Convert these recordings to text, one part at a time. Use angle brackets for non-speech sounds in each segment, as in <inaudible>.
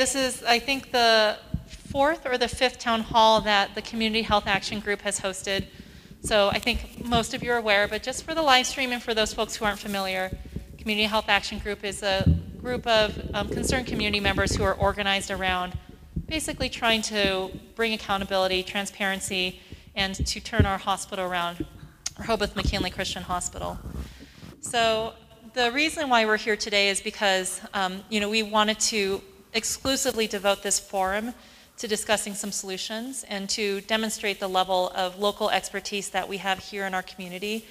This is, I think, the fourth or the fifth town hall that the Community Health Action Group has hosted. So I think most of you are aware, but just for the live stream and for those folks who aren't familiar, Community Health Action Group is a group of um, concerned community members who are organized around basically trying to bring accountability, transparency, and to turn our hospital around, Rehoboth McKinley Christian Hospital. So the reason why we're here today is because um, you know we wanted to exclusively devote this forum to discussing some solutions and to demonstrate the level of local expertise that we have here in our community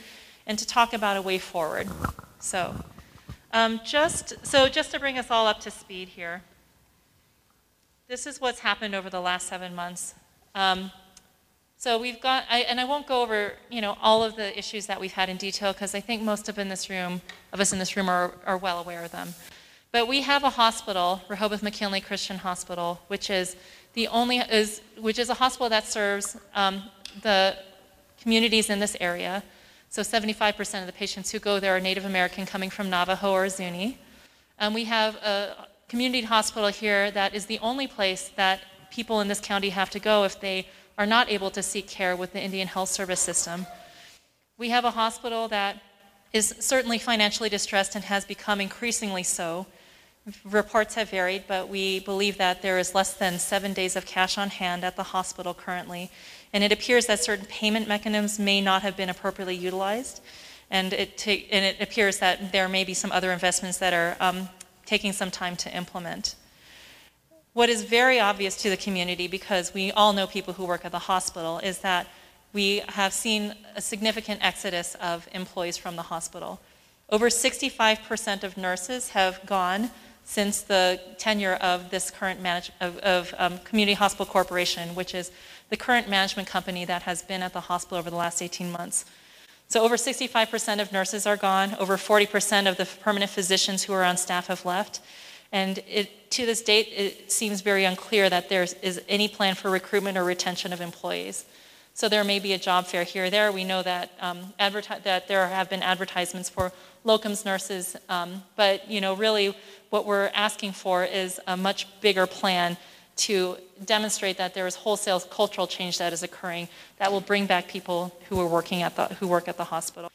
and to talk about a way forward. So, um, just, so just to bring us all up to speed here, this is what's happened over the last seven months. Um, so we've got, I, and I won't go over, you know, all of the issues that we've had in detail because I think most of in this room, of us in this room, are, are well aware of them. But we have a hospital, Rehoboth McKinley Christian Hospital, which is the only is which is a hospital that serves um, the communities in this area. So 75% of the patients who go there are Native American coming from Navajo or Zuni. Um, we have a community hospital here that is the only place that people in this county have to go if they are not able to seek care with the Indian Health Service system. We have a hospital that is certainly financially distressed and has become increasingly so. Reports have varied, but we believe that there is less than seven days of cash on hand at the hospital currently. And it appears that certain payment mechanisms may not have been appropriately utilized. And it, ta- and it appears that there may be some other investments that are um, taking some time to implement. What is very obvious to the community, because we all know people who work at the hospital, is that we have seen a significant exodus of employees from the hospital. Over 65% of nurses have gone since the tenure of this current manage- of, of um, Community Hospital Corporation, which is the current management company that has been at the hospital over the last 18 months. So over 65% of nurses are gone. Over 40% of the permanent physicians who are on staff have left. And it, to this date, it seems very unclear that there is any plan for recruitment or retention of employees. So there may be a job fair here or there. We know that, um, that there have been advertisements for locums nurses, um, but you know, really, what we're asking for is a much bigger plan to demonstrate that there is wholesale cultural change that is occurring that will bring back people who are working at the who work at the hospital.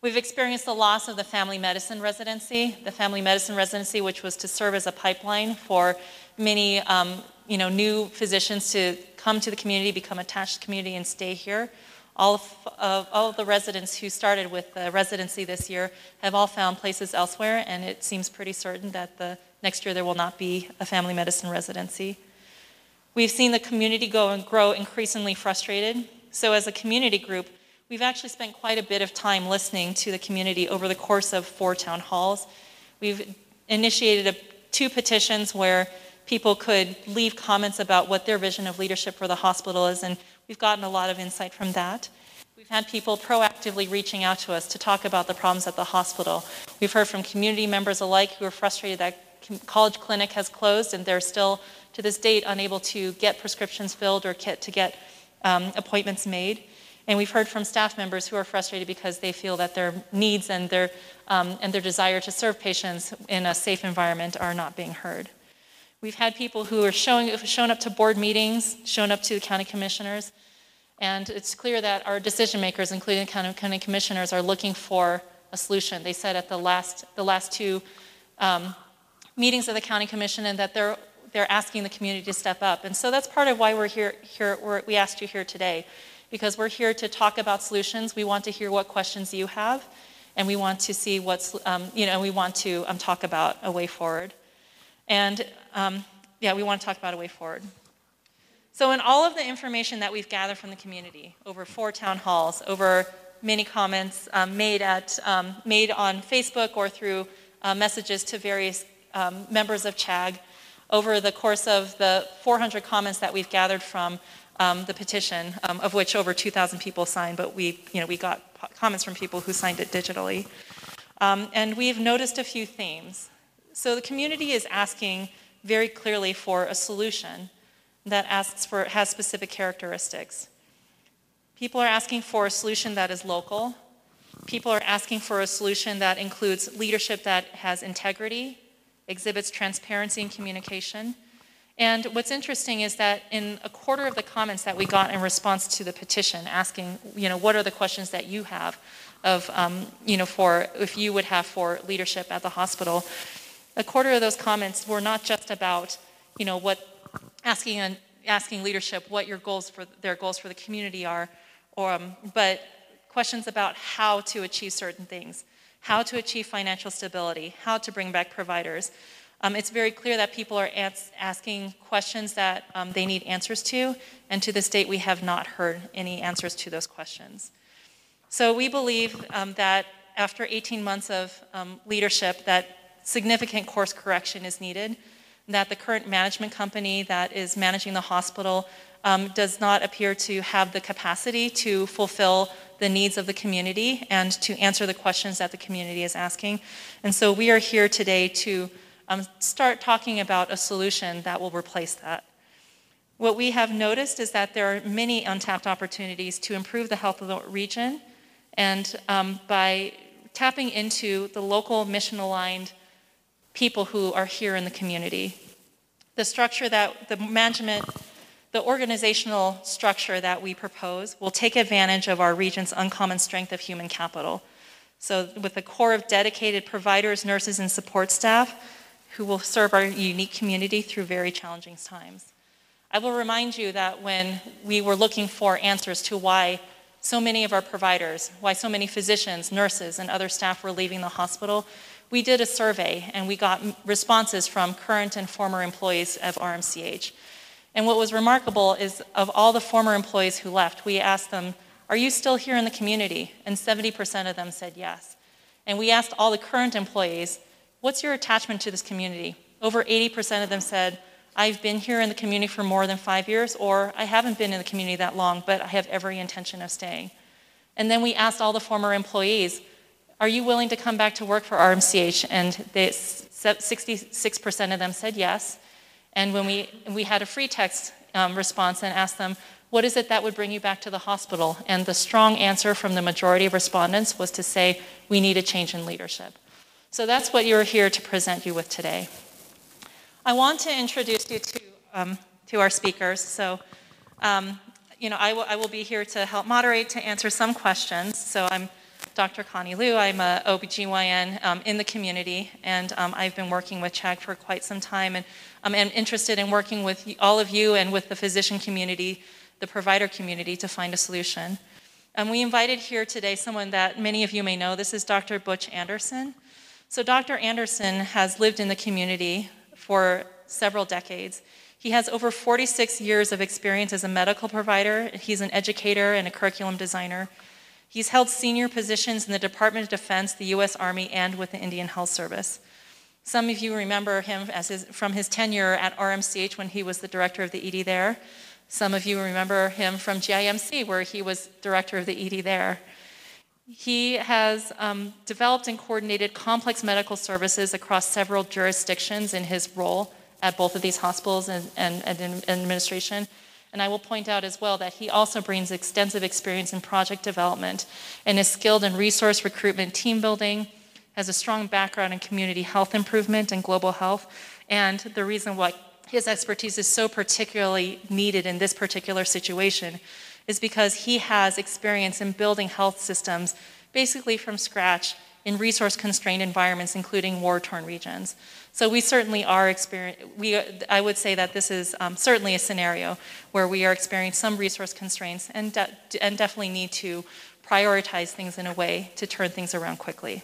We've experienced the loss of the family medicine residency, the family medicine residency, which was to serve as a pipeline for many um, you know, new physicians to come to the community, become attached to the community, and stay here. All of, all of the residents who started with the residency this year have all found places elsewhere, and it seems pretty certain that the next year there will not be a family medicine residency. We've seen the community go and grow increasingly frustrated. So, as a community group, We've actually spent quite a bit of time listening to the community over the course of four town halls. We've initiated a, two petitions where people could leave comments about what their vision of leadership for the hospital is, and we've gotten a lot of insight from that. We've had people proactively reaching out to us to talk about the problems at the hospital. We've heard from community members alike who are frustrated that college clinic has closed and they're still, to this date, unable to get prescriptions filled or get, to get um, appointments made. And we've heard from staff members who are frustrated because they feel that their needs and their, um, and their desire to serve patients in a safe environment are not being heard. We've had people who are showing, shown up to board meetings, shown up to the county commissioners, and it's clear that our decision makers, including county, county commissioners, are looking for a solution. They said at the last, the last two um, meetings of the county commission and that they're, they're asking the community to step up. And so that's part of why we're here, here we're, we asked you here today because we're here to talk about solutions. We want to hear what questions you have, and we want to see what's, um, you know, we want to um, talk about a way forward. And um, yeah, we want to talk about a way forward. So, in all of the information that we've gathered from the community, over four town halls, over many comments um, made, at, um, made on Facebook or through uh, messages to various um, members of CHAG, over the course of the 400 comments that we've gathered from um, the petition, um, of which over 2,000 people signed, but we, you know, we got comments from people who signed it digitally. Um, and we've noticed a few themes. So the community is asking very clearly for a solution that asks for, has specific characteristics. People are asking for a solution that is local. People are asking for a solution that includes leadership that has integrity, exhibits transparency and communication. And what's interesting is that in a quarter of the comments that we got in response to the petition, asking, you know, what are the questions that you have of, um, you know, for if you would have for leadership at the hospital, a quarter of those comments were not just about, you know, what asking an, asking leadership what your goals for their goals for the community are, or, um, but questions about how to achieve certain things, how to achieve financial stability, how to bring back providers. Um, it's very clear that people are as- asking questions that um, they need answers to, and to this date, we have not heard any answers to those questions. So we believe um, that after 18 months of um, leadership, that significant course correction is needed, that the current management company that is managing the hospital um, does not appear to have the capacity to fulfill the needs of the community and to answer the questions that the community is asking. And so we are here today to um, start talking about a solution that will replace that. What we have noticed is that there are many untapped opportunities to improve the health of the region, and um, by tapping into the local mission aligned people who are here in the community. The structure that the management the organizational structure that we propose will take advantage of our region's uncommon strength of human capital. So, with a core of dedicated providers, nurses, and support staff who will serve our unique community through very challenging times. I will remind you that when we were looking for answers to why so many of our providers, why so many physicians, nurses, and other staff were leaving the hospital, we did a survey and we got responses from current and former employees of RMCH. And what was remarkable is of all the former employees who left, we asked them, Are you still here in the community? And 70% of them said yes. And we asked all the current employees, What's your attachment to this community? Over 80% of them said, I've been here in the community for more than five years, or I haven't been in the community that long, but I have every intention of staying. And then we asked all the former employees, Are you willing to come back to work for RMCH? And they, 66% of them said yes. And when we, we had a free text um, response and asked them, what is it that would bring you back to the hospital? And the strong answer from the majority of respondents was to say, we need a change in leadership. So that's what you're here to present you with today. I want to introduce you to, um, to our speakers. So, um, you know, I, I will be here to help moderate, to answer some questions. So I'm Dr. Connie Liu. I'm a OBGYN um, in the community, and um, I've been working with CHAG for quite some time, and I'm interested in working with all of you and with the physician community, the provider community, to find a solution. And we invited here today someone that many of you may know. This is Dr. Butch Anderson. So, Dr. Anderson has lived in the community for several decades. He has over 46 years of experience as a medical provider. He's an educator and a curriculum designer. He's held senior positions in the Department of Defense, the U.S. Army, and with the Indian Health Service. Some of you remember him his, from his tenure at RMCH when he was the director of the ED there. Some of you remember him from GIMC, where he was director of the ED there. He has um, developed and coordinated complex medical services across several jurisdictions in his role at both of these hospitals and, and, and administration. And I will point out as well that he also brings extensive experience in project development and is skilled in resource recruitment, team building, has a strong background in community health improvement and global health. And the reason why his expertise is so particularly needed in this particular situation is because he has experience in building health systems basically from scratch in resource constrained environments, including war torn regions. So we certainly are experiencing, I would say that this is um, certainly a scenario where we are experiencing some resource constraints and, de- and definitely need to prioritize things in a way to turn things around quickly.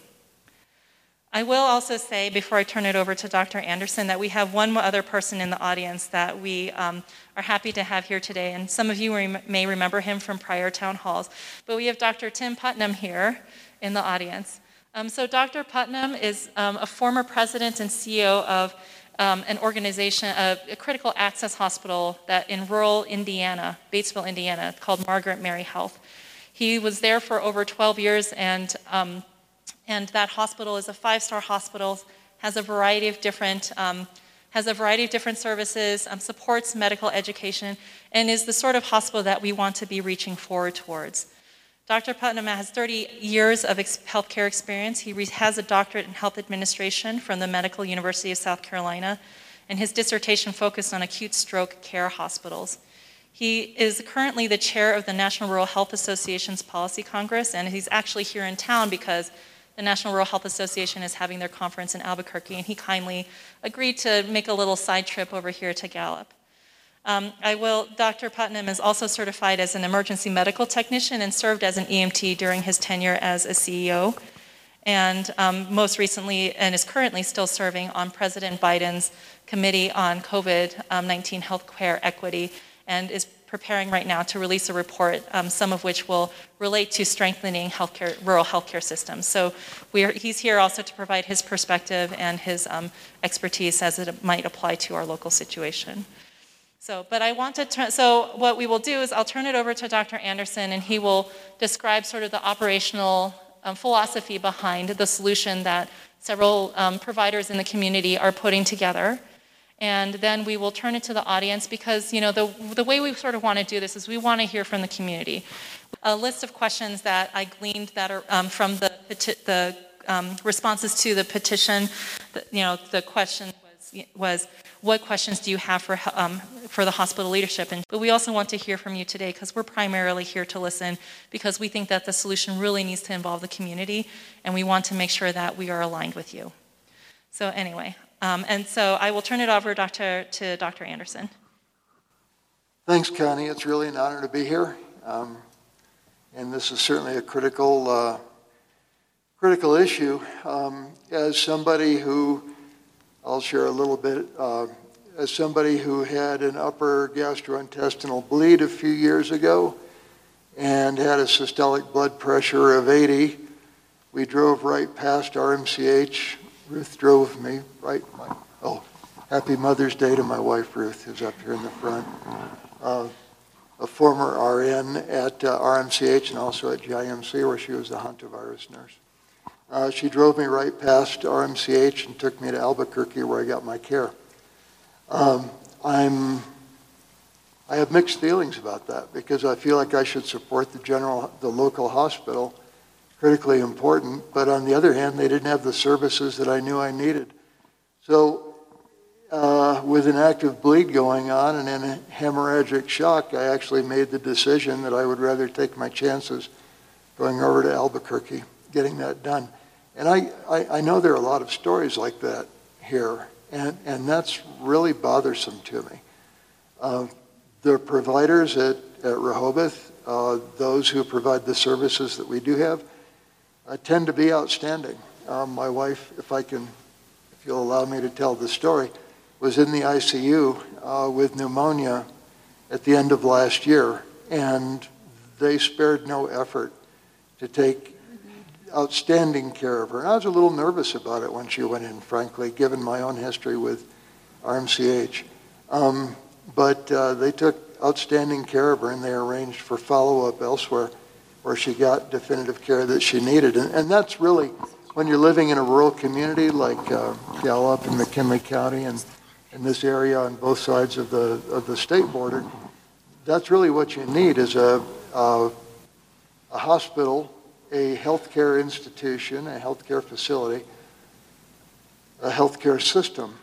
I will also say, before I turn it over to Dr. Anderson, that we have one other person in the audience that we um, are happy to have here today. And some of you may remember him from prior town halls. But we have Dr. Tim Putnam here in the audience. Um, so Dr. Putnam is um, a former president and CEO of um, an organization, a, a, critical access hospital that in rural Indiana, Batesville, Indiana, called Margaret Mary Health. He was there for over 12 years, and um, and that hospital is a five-star hospital, has a variety of different um, has a variety of different services, um, supports medical education, and is the sort of hospital that we want to be reaching forward towards. Dr. Putnam has 30 years of ex- healthcare experience. He re- has a doctorate in health administration from the Medical University of South Carolina, and his dissertation focused on acute stroke care hospitals. He is currently the chair of the National Rural Health Association's Policy Congress, and he's actually here in town because the National Rural Health Association is having their conference in Albuquerque, and he kindly agreed to make a little side trip over here to Gallup. Um, I will, Dr. Putnam is also certified as an emergency medical technician and served as an EMT during his tenure as a CEO. And um, most recently, and is currently still serving on President Biden's Committee on COVID um, 19 Healthcare Equity and is preparing right now to release a report, um, some of which will relate to strengthening healthcare, rural healthcare systems. So are, he's here also to provide his perspective and his um, expertise as it might apply to our local situation. So, but I want to turn, so what we will do is I'll turn it over to Dr. Anderson and he will describe sort of the operational um, philosophy behind the solution that several um, providers in the community are putting together. And then we will turn it to the audience because, you know, the, the way we sort of want to do this is we want to hear from the community. A list of questions that I gleaned that are um, from the, the um, responses to the petition, the, you know, the question was, what questions do you have for, um, for the hospital leadership? And, but we also want to hear from you today because we're primarily here to listen because we think that the solution really needs to involve the community and we want to make sure that we are aligned with you. So anyway, um, and so I will turn it over Dr. to Dr. Anderson. Thanks, Connie. It's really an honor to be here. Um, and this is certainly a critical, uh, critical issue. Um, as somebody who I'll share a little bit. Uh, as somebody who had an upper gastrointestinal bleed a few years ago and had a systolic blood pressure of 80, we drove right past RMCH. Ruth drove me right. My, oh, happy Mother's Day to my wife Ruth, who's up here in the front. Uh, a former RN at uh, RMCH and also at GIMC, where she was the hantavirus nurse. Uh, she drove me right past RMCH and took me to Albuquerque where I got my care. Um, I'm, I have mixed feelings about that because I feel like I should support the general, the local hospital, critically important. But on the other hand, they didn't have the services that I knew I needed. So, uh, with an active bleed going on and in a hemorrhagic shock, I actually made the decision that I would rather take my chances going over to Albuquerque, getting that done. And I, I, I, know there are a lot of stories like that here, and, and that's really bothersome to me. Uh, the providers at, at Rehoboth, uh, those who provide the services that we do have, uh, tend to be outstanding. Um, my wife, if I can, if you'll allow me to tell the story, was in the ICU uh, with pneumonia at the end of last year, and they spared no effort to take outstanding care of her. And I was a little nervous about it when she went in, frankly, given my own history with RMCH. Um, but uh, they took outstanding care of her and they arranged for follow up elsewhere where she got definitive care that she needed. And, and that's really, when you're living in a rural community like uh, Gallup and McKinley County and in this area on both sides of the, of the state border, that's really what you need is a, a, a hospital a healthcare institution, a healthcare facility, a healthcare system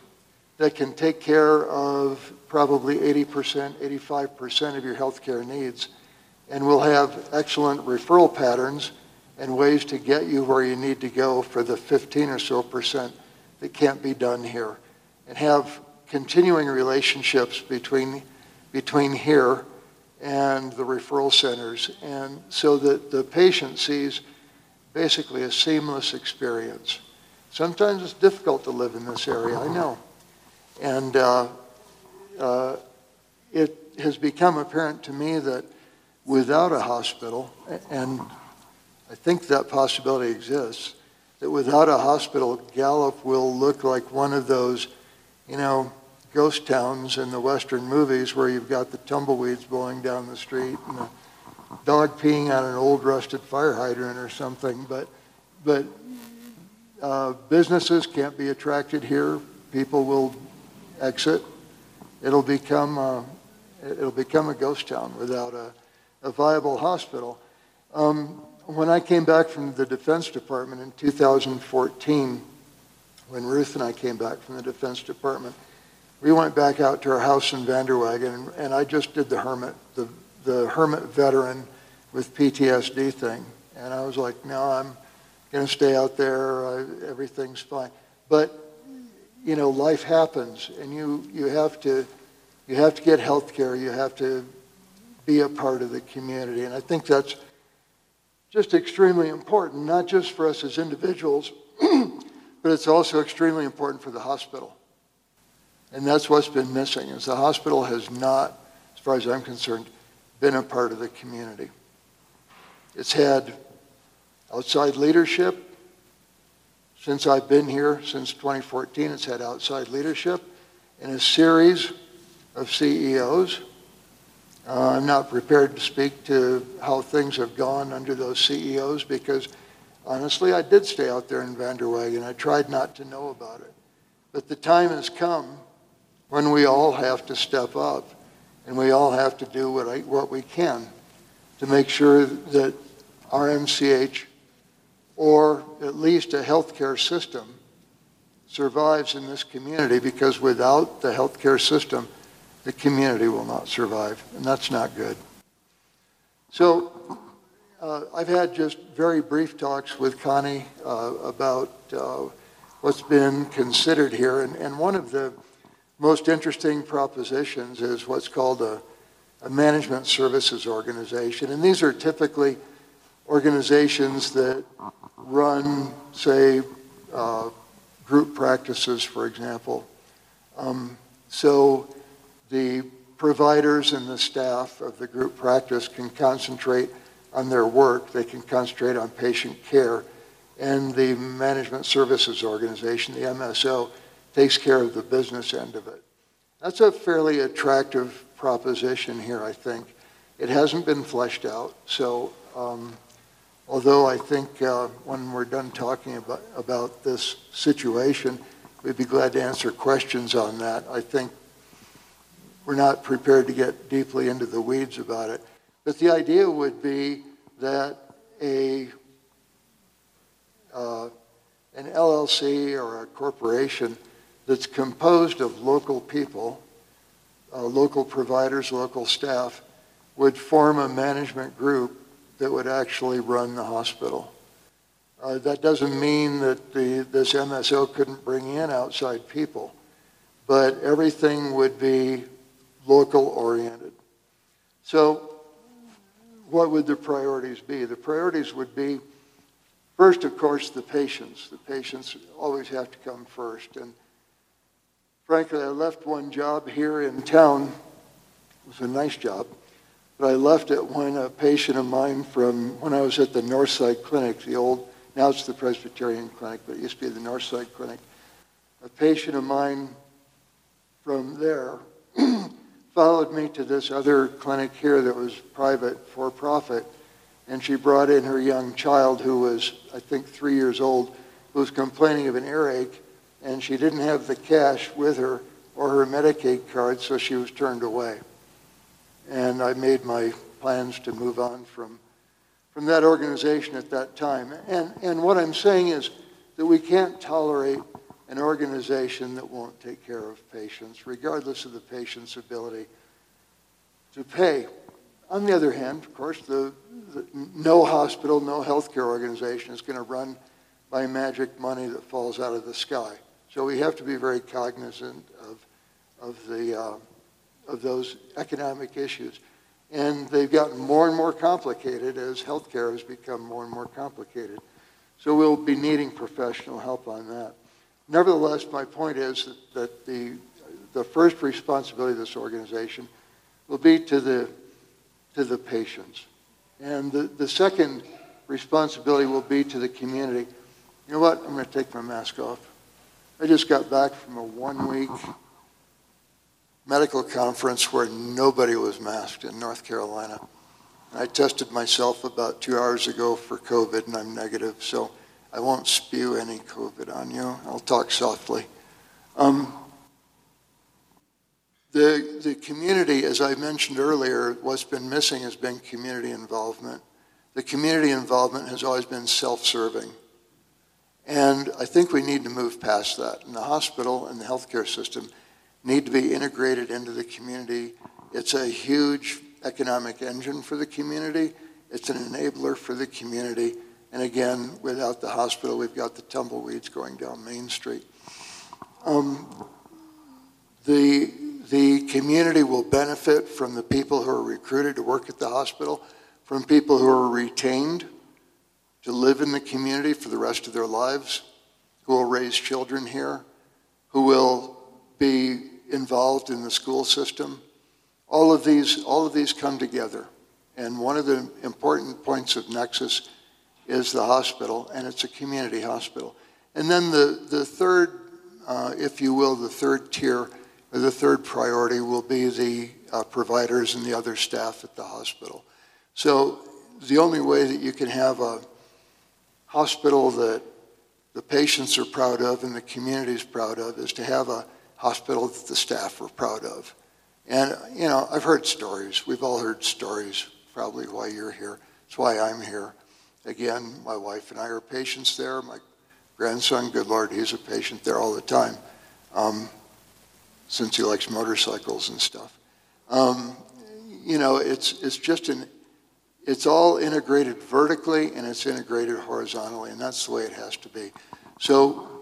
that can take care of probably 80%, 85% of your healthcare needs and will have excellent referral patterns and ways to get you where you need to go for the 15 or so percent that can't be done here. And have continuing relationships between between here and the referral centers, and so that the patient sees basically a seamless experience. Sometimes it's difficult to live in this area, I know. And uh, uh, it has become apparent to me that without a hospital, and I think that possibility exists, that without a hospital, Gallup will look like one of those, you know, ghost towns in the Western movies where you've got the tumbleweeds blowing down the street and the dog peeing on an old rusted fire hydrant or something. But, but uh, businesses can't be attracted here. People will exit. It'll become a, it'll become a ghost town without a, a viable hospital. Um, when I came back from the Defense Department in 2014, when Ruth and I came back from the Defense Department, we went back out to our house in Vanderwagen, and, and I just did the hermit, the, the hermit veteran with PTSD thing. And I was like, no, I'm going to stay out there. Uh, everything's fine. But, you know, life happens, and you, you, have to, you have to get health care. You have to be a part of the community. And I think that's just extremely important, not just for us as individuals, <clears throat> but it's also extremely important for the hospital. And that's what's been missing, is the hospital has not, as far as I'm concerned, been a part of the community. It's had outside leadership. Since I've been here, since 2014, it's had outside leadership in a series of CEOs. Uh, I'm not prepared to speak to how things have gone under those CEOs because honestly, I did stay out there in Vanderwagen. I tried not to know about it. But the time has come when we all have to step up and we all have to do what, I, what we can to make sure that RMCH or at least a healthcare system survives in this community because without the healthcare system, the community will not survive, and that's not good. So uh, I've had just very brief talks with Connie uh, about uh, what's been considered here, and, and one of the most interesting propositions is what's called a, a management services organization. And these are typically organizations that run, say, uh, group practices, for example. Um, so the providers and the staff of the group practice can concentrate on their work, they can concentrate on patient care, and the management services organization, the MSO, takes care of the business end of it. That's a fairly attractive proposition here, I think. It hasn't been fleshed out, so um, although I think uh, when we're done talking about, about this situation, we'd be glad to answer questions on that. I think we're not prepared to get deeply into the weeds about it. But the idea would be that a uh, an LLC or a corporation that's composed of local people, uh, local providers, local staff, would form a management group that would actually run the hospital. Uh, that doesn't mean that the, this MSO couldn't bring in outside people, but everything would be local oriented. So, what would the priorities be? The priorities would be first, of course, the patients. The patients always have to come first. And frankly, I left one job here in town. It was a nice job. But I left it when a patient of mine from when I was at the Northside Clinic, the old, now it's the Presbyterian Clinic, but it used to be the Northside Clinic. A patient of mine from there <clears throat> followed me to this other clinic here that was private for profit. And she brought in her young child who was, I think, three years old, who was complaining of an earache and she didn't have the cash with her or her Medicaid card, so she was turned away. And I made my plans to move on from, from that organization at that time. And, and what I'm saying is that we can't tolerate an organization that won't take care of patients, regardless of the patient's ability to pay. On the other hand, of course, the, the no hospital, no healthcare organization is going to run by magic money that falls out of the sky. So we have to be very cognizant of, of, the, uh, of those economic issues. And they've gotten more and more complicated as healthcare has become more and more complicated. So we'll be needing professional help on that. Nevertheless, my point is that, the, the first responsibility of this organization will be to the, to the patients. And the, the second responsibility will be to the community. You know what? I'm going to take my mask off. I just got back from a one week medical conference where nobody was masked in North Carolina. I tested myself about two hours ago for COVID and I'm negative, so I won't spew any COVID on you. I'll talk softly. Um, the, the community, as I mentioned earlier, what's been missing has been community involvement. the community involvement has always been self-serving. And I think we need to move past that. And the hospital and the healthcare system need to be integrated into the community. It's a huge economic engine for the community. It's an enabler for the community. And again, without the hospital, we've got the tumbleweeds going down Main Street. Um, the, the community will benefit from the people who are recruited to work at the hospital, from people who are retained to live in the community for the rest of their lives, who will raise children here, who will be involved in the school system. All of these, all of these come together. And one of the important points of Nexus is the hospital, and it's a community hospital. And then the, the third, uh, if you will, the third tier, or the third priority will be the uh, providers and the other staff at the hospital. So the only way that you can have a hospital that the patients are proud of and the community is proud of is to have a hospital that the staff are proud of. And, you know, I've heard stories. We've all heard stories, probably why you're here. It's why I'm here. Again, my wife and I are patients there. My grandson, good Lord, he's a patient there all the time, um, since he likes motorcycles and stuff. Um, you know, it's, it's just an it's all integrated vertically and it's integrated horizontally, and that's the way it has to be. So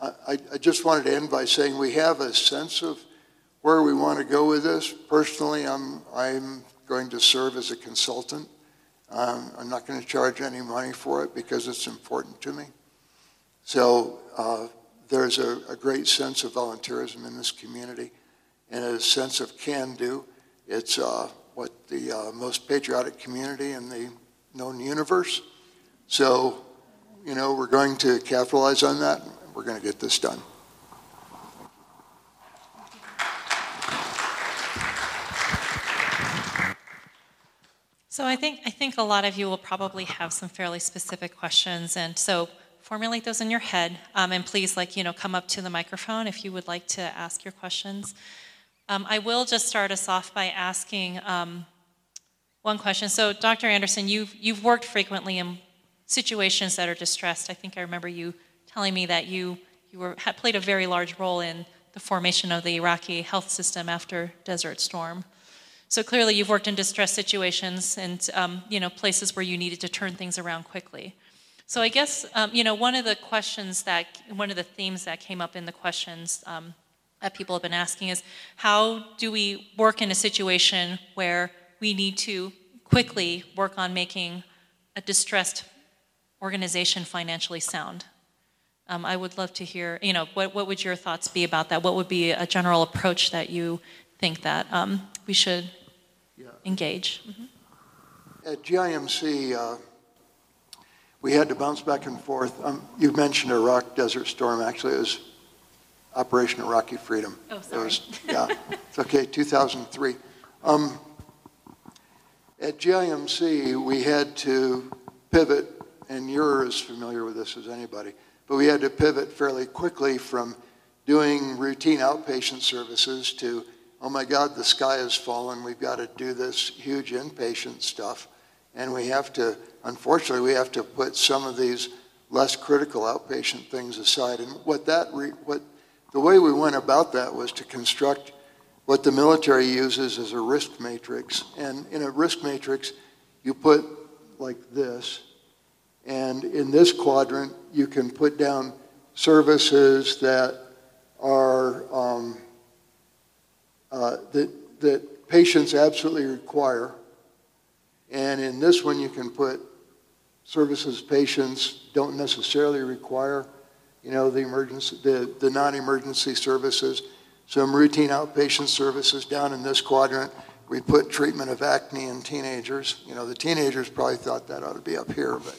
I, I just wanted to end by saying we have a sense of where we want to go with this. Personally, I'm, I'm going to serve as a consultant. Um, I'm not going to charge any money for it because it's important to me. So uh, there's a, a, great sense of volunteerism in this community and a sense of can do. It's uh, what the uh, most patriotic community in the known universe. So, you know, we're going to capitalize on that. We're going to get this done. So I think I think a lot of you will probably have some fairly specific questions, and so formulate those in your head. Um, and please, like you know, come up to the microphone if you would like to ask your questions. Um, I will just start us off by asking um, one question. So, Dr. Anderson, you've, you've worked frequently in situations that are distressed. I think I remember you telling me that you, you were, had played a very large role in the formation of the Iraqi health system after Desert Storm. So clearly, you've worked in distress situations and um, you know places where you needed to turn things around quickly. So I guess um, you know one of the questions that one of the themes that came up in the questions um, that people have been asking is how do we work in a situation where we need to quickly work on making a distressed organization financially sound? Um, I would love to hear, you know, what, what would your thoughts be about that? What would be a general approach that you think that um, we should yeah. engage? Mm-hmm. At GIMC, uh, we had to bounce back and forth. Um, you mentioned Iraq Desert Storm. Actually, it was Operation Iraqi Freedom. Oh, sorry. It was, <laughs> yeah, it's okay, 2003. Um, at GIMC, we had to pivot, and you're as familiar with this as anybody, but we had to pivot fairly quickly from doing routine outpatient services to, oh my God, the sky has fallen, we've got to do this huge inpatient stuff. And we have to, unfortunately, we have to put some of these less critical outpatient things aside. And what that, re, what the way we went about that was to construct what the military uses as a risk matrix. And in a risk matrix, you put like this. And in this quadrant, you can put down services that are um, uh, that, that patients absolutely require. And in this one, you can put services patients don't necessarily require you know, the emergency, the, the non-emergency services, some routine outpatient services down in this quadrant. We put treatment of acne in teenagers. You know, the teenagers probably thought that ought to be up here, but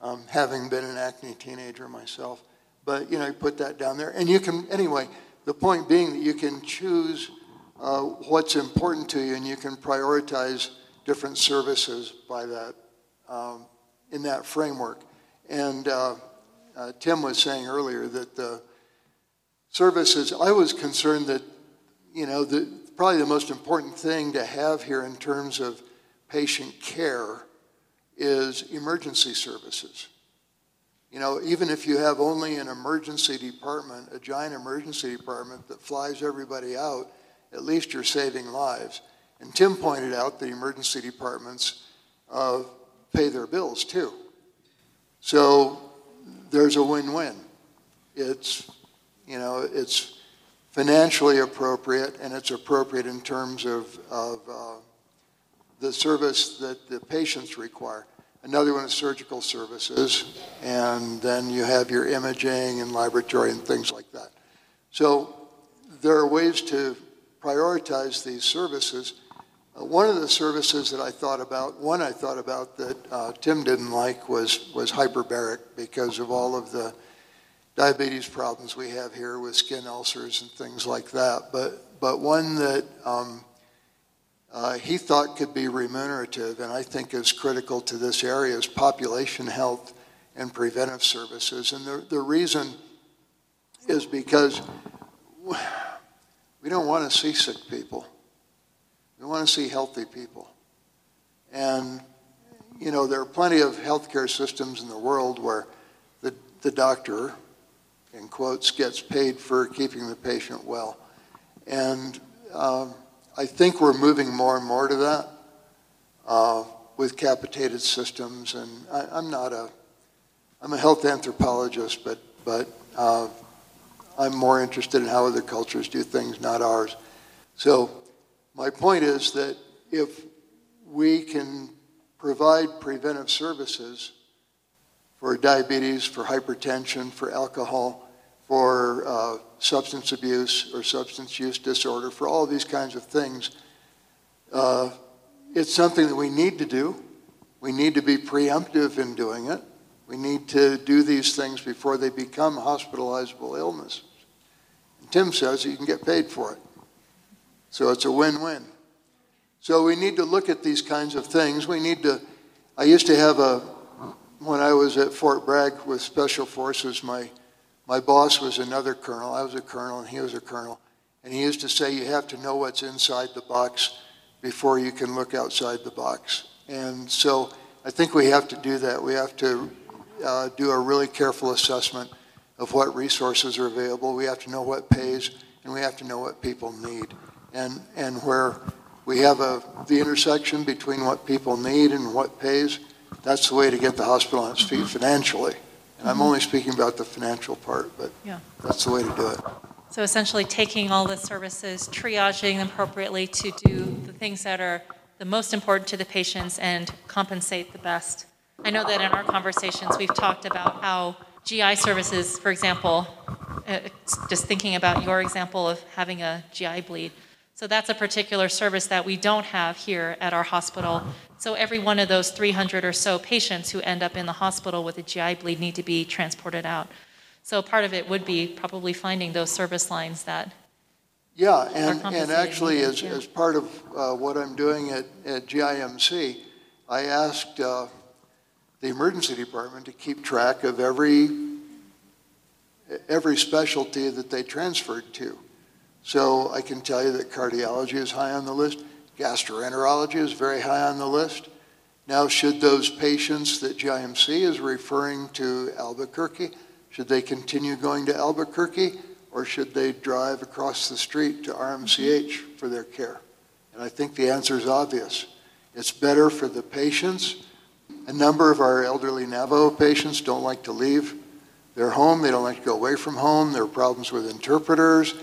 um, having been an acne teenager myself, but you know, you put that down there, and you can anyway. The point being that you can choose uh, what's important to you, and you can prioritize different services by that um, in that framework. And uh, uh, Tim was saying earlier that the services, I was concerned that, you know, the, probably the most important thing to have here in terms of patient care is emergency services. You know, even if you have only an emergency department, a giant emergency department that flies everybody out, at least you're saving lives. And Tim pointed out that emergency departments uh, pay their bills too. So there's a win-win. It's, you know, it's financially appropriate and it's appropriate in terms of, of uh, the service that the patients require. Another one is surgical services, and then you have your imaging and laboratory and things like that. So there are ways to prioritize these services. Uh, one of the services that I thought about, one I thought about that uh, Tim didn't like was, was hyperbaric because of all of the diabetes problems we have here with skin ulcers and things like that. But, but one that um, uh, he thought could be remunerative and I think is critical to this area is population health and preventive services. And the, the reason is because we don't want to see sick people. We want to see healthy people. And, you know, there are plenty of healthcare systems in the world where the, the doctor, in quotes, gets paid for keeping the patient well. And um, I think we're moving more and more to that uh, with capitated systems. And I, am not a, I'm a health anthropologist, but, but uh, I'm more interested in how other cultures do things, not ours. So my point is that if we can provide preventive services for diabetes, for hypertension, for alcohol, for uh, substance abuse or substance use disorder, for all these kinds of things. Uh, it's something that we need to do. We need to be preemptive in doing it. We need to do these things before they become hospitalizable illnesses. And Tim says you can get paid for it. So it's a win-win. So we need to look at these kinds of things. We need to, I used to have a, when I was at Fort Bragg with Special Forces, my my boss was another colonel. I was a colonel, and he was a colonel. And he used to say, You have to know what's inside the box before you can look outside the box. And so I think we have to do that. We have to uh, do a really careful assessment of what resources are available. We have to know what pays, and we have to know what people need. And, and where we have a, the intersection between what people need and what pays, that's the way to get the hospital on its feet financially. And I'm only speaking about the financial part, but Yeah. that's the way to do it. So essentially taking all the services, triaging them appropriately to do the things that are the most important to the patients and compensate the best. I know that in our conversations, we've talked about how GI services, for example, uh, just thinking about your example of having a GI bleed, so that's a particular service that we don't have here at our hospital. So every one of those 300 or so patients who end up in the hospital with a GI bleed need to be transported out. So part of it would be probably finding those service lines that, Yeah, and, and actually, as, yeah. as part of uh, what I'm doing at, at GIMC, I asked uh, the emergency department to keep track of every, every specialty that they transferred to. So I can tell you that cardiology is high on the list. Gastroenterology is very high on the list. Now, should those patients that GIMC is referring to Albuquerque, should they continue going to Albuquerque or should they drive across the street to RMCH for their care? And I think the answer is obvious. It's better for the patients. A number of our elderly Navajo patients don't like to leave their home. They don't like to go away from home. There are problems with interpreters.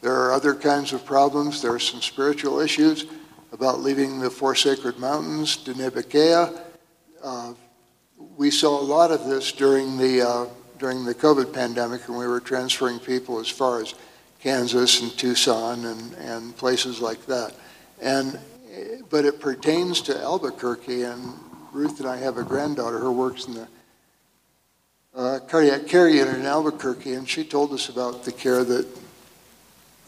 There are other kinds of problems. There are some spiritual issues about leaving the Four Sacred Mountains, Dunebakea. Uh, we saw a lot of this during the, uh, during the COVID pandemic when we were transferring people as far as Kansas and Tucson and, and places like that. And, but it pertains to Albuquerque, and Ruth and I have a granddaughter who works in the uh, cardiac care unit in Albuquerque, and she told us about the care that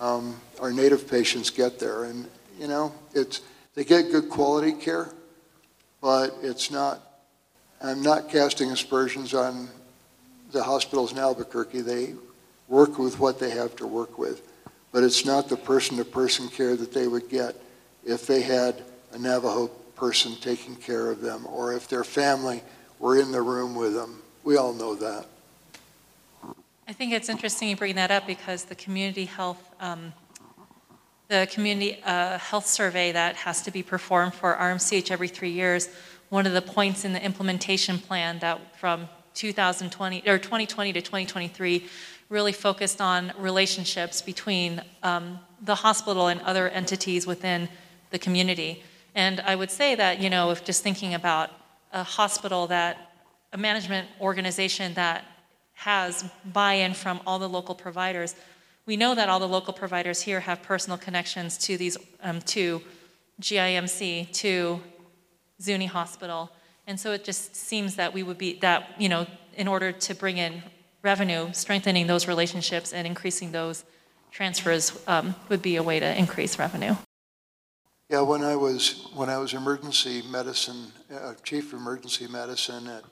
um, our native patients get there. And, you know, it's, they get good quality care, but it's not, I'm not casting aspersions on the hospitals in Albuquerque. They work with what they have to work with. But it's not the person-to-person care that they would get if they had a Navajo person taking care of them, or if their family were in the room with them. We all know that. I think it's interesting you bring that up because the community health, um, the community uh, health survey that has to be performed for RMCH every three years, one of the points in the implementation plan that from 2020 or 2020 to 2023 really focused on relationships between um, the hospital and other entities within the community. And I would say that, you know, if just thinking about a hospital that, a management organization that has buy-in from all the local providers, we know that all the local providers here have personal connections to these, um, to GIMC, to Zuni Hospital. And so it just seems that we would be, that, you know, in order to bring in revenue, strengthening those relationships and increasing those transfers um, would be a way to increase revenue. Yeah, when I was, when I was emergency medicine, uh, chief of emergency medicine at,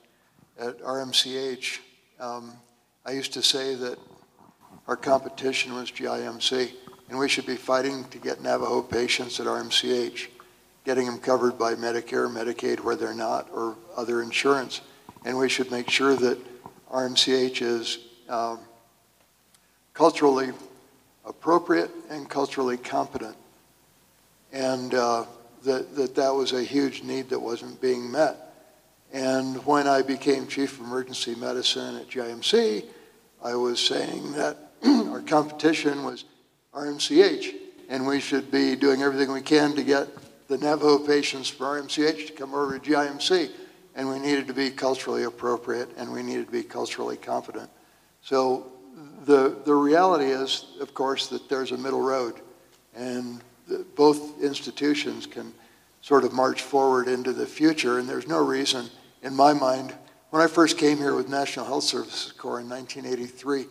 at RMCH, um, I used to say that our competition was GIMC, and we should be fighting to get Navajo patients at RMCH, getting them covered by Medicare, Medicaid where they're not, or other insurance. And we should make sure that RMCH is um, culturally appropriate and culturally competent. And uh, that, that that was a huge need that wasn't being met. And when I became chief of emergency medicine at GIMC, I was saying that <clears throat> our competition was RMCH, and we should be doing everything we can to get the Navajo patients from RMCH to come over to GIMC. And we needed to be culturally appropriate, and we needed to be culturally competent. So the, the reality is, of course, that there's a middle road, and the, both institutions can sort of march forward into the future, and there's no reason, in my mind, when I first came here with National Health Services Corps in 1983,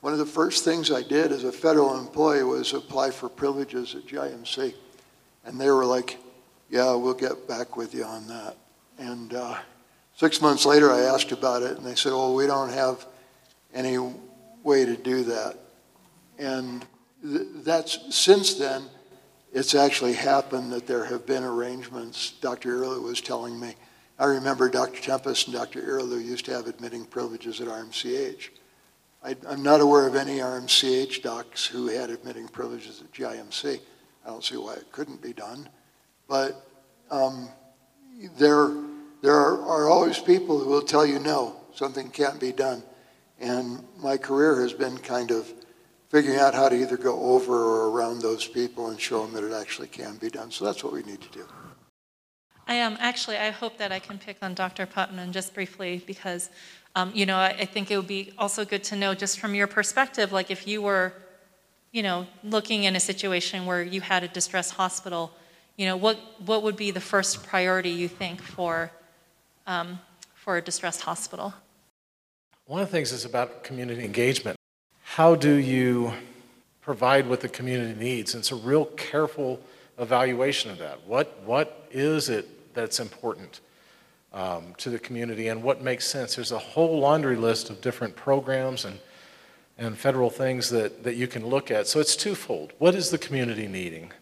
one of the first things I did as a federal employee was apply for privileges at GIMC. And they were like, yeah, we'll get back with you on that. And uh, six months later, I asked about it, and they said, well, we don't have any way to do that. And th- that's since then, it's actually happened that there have been arrangements. Dr. Irlew was telling me. I remember Dr. Tempest and Dr. Irlew used to have admitting privileges at RMCH. I, am not aware of any RMCH docs who had admitting privileges at GIMC. I don't see why it couldn't be done. But um, there, there are, are always people who will tell you no, something can't be done. And my career has been kind of figuring out how to either go over or around those people and show them that it actually can be done. So that's what we need to do. I am um, actually. I hope that I can pick on Dr. Putnam just briefly because, um, you know, I, I, think it would be also good to know just from your perspective, like if you were, you know, looking in a situation where you had a distressed hospital, you know, what what would be the first priority you think for um, for a distressed hospital? One of the things is about community engagement. How do you provide what the community needs? And it's a real careful evaluation of that. What what is it that's important um, to the community and what makes sense. There's a whole laundry list of different programs and, and federal things that, that you can look at. So it's twofold. What is the community needing?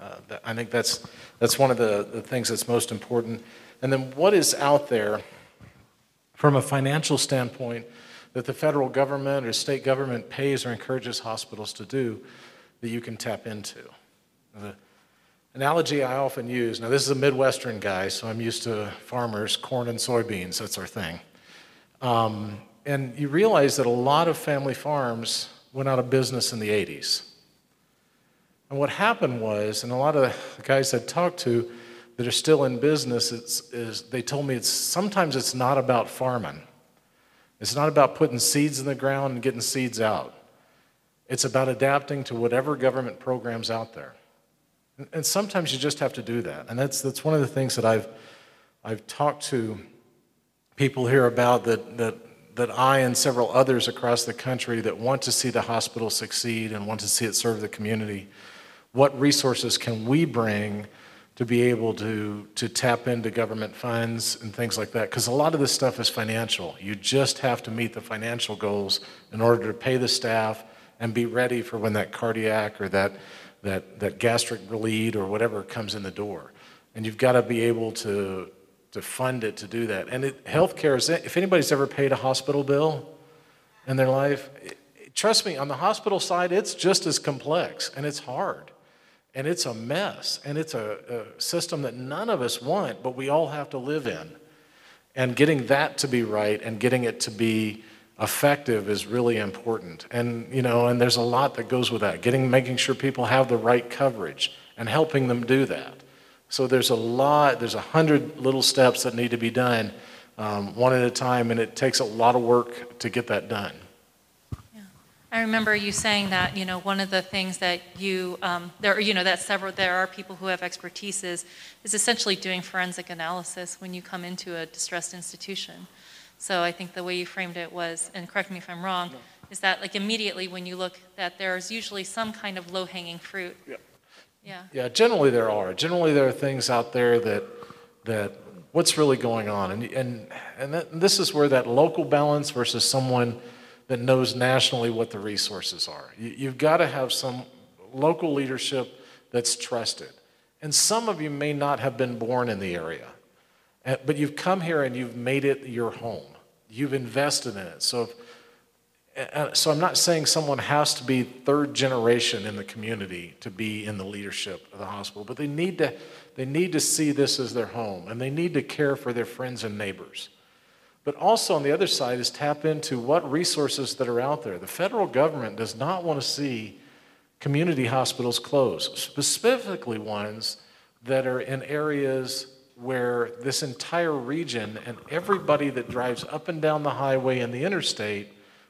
Uh, that, I think that's, that's one of the, the things that's most important. And then what is out there from a financial standpoint that the federal government or state government pays or encourages hospitals to do that you can tap into? The, analogy I often use now, this is a Midwestern guy, so I'm used to farmers, corn and soybeans, that's our thing. Um, and you realize that a lot of family farms went out of business in the 80s. And what happened was, and a lot of the guys I talked to that are still in business, is they told me it's sometimes it's not about farming. It's not about putting seeds in the ground and getting seeds out. It's about adapting to whatever government program's out there. And sometimes you just have to do that. And that's, that's one of the things that I've, I've talked to people here about that, that, that I and several others across the country that want to see the hospital succeed and want to see it serve the community. What resources can we bring to be able to, to tap into government funds and things like that? Because a lot of this stuff is financial. You just have to meet the financial goals in order to pay the staff and be ready for when that cardiac or that that, that gastric bleed or whatever comes in the door. And you've got to be able to, to fund it to do that. And it, healthcare is, if anybody's ever paid a hospital bill in their life, it- trust me, on the hospital side, it's just as complex and it's hard. And it's a mess. And it's a, a system that none of us want, but we all have to live in. And getting that to be right and getting it to be effective is really important. And, you know, and there's a lot that goes with that. Getting, making sure people have the right coverage and helping them do that. So there's a lot, there's a hundred little steps that need to be done, um, one at a time, and it takes a lot of work to get that done. I remember you saying that, you know, one of the things that you, um, there, you know, that several, there are people who have expertise is, is essentially doing forensic analysis when you come into a distressed institution. So I think the way you framed it was, and correct me if I'm wrong, is that like immediately when you look, that there's usually some kind of low-hanging fruit. Yeah. Yeah, Yeah, generally there are. Generally there are things out there that, that, what's really going on? And, and, and that, and this is where that local balance versus someone that knows nationally what the resources are. You, you've got to have some local leadership that's trusted. And some of you may not have been born in the area, but you've come here and you've made it your home. You've invested in it. So if, uh, so I'm not saying someone has to be third generation in the community to be in the leadership of the hospital, but they need to they need to see this as their home and they need to care for their friends and neighbors. But also on the other side is tap into what resources that are out there. The federal government does not want to see community hospitals close, specifically ones that are in areas where this entire region and everybody that drives up and down the highway and the interstate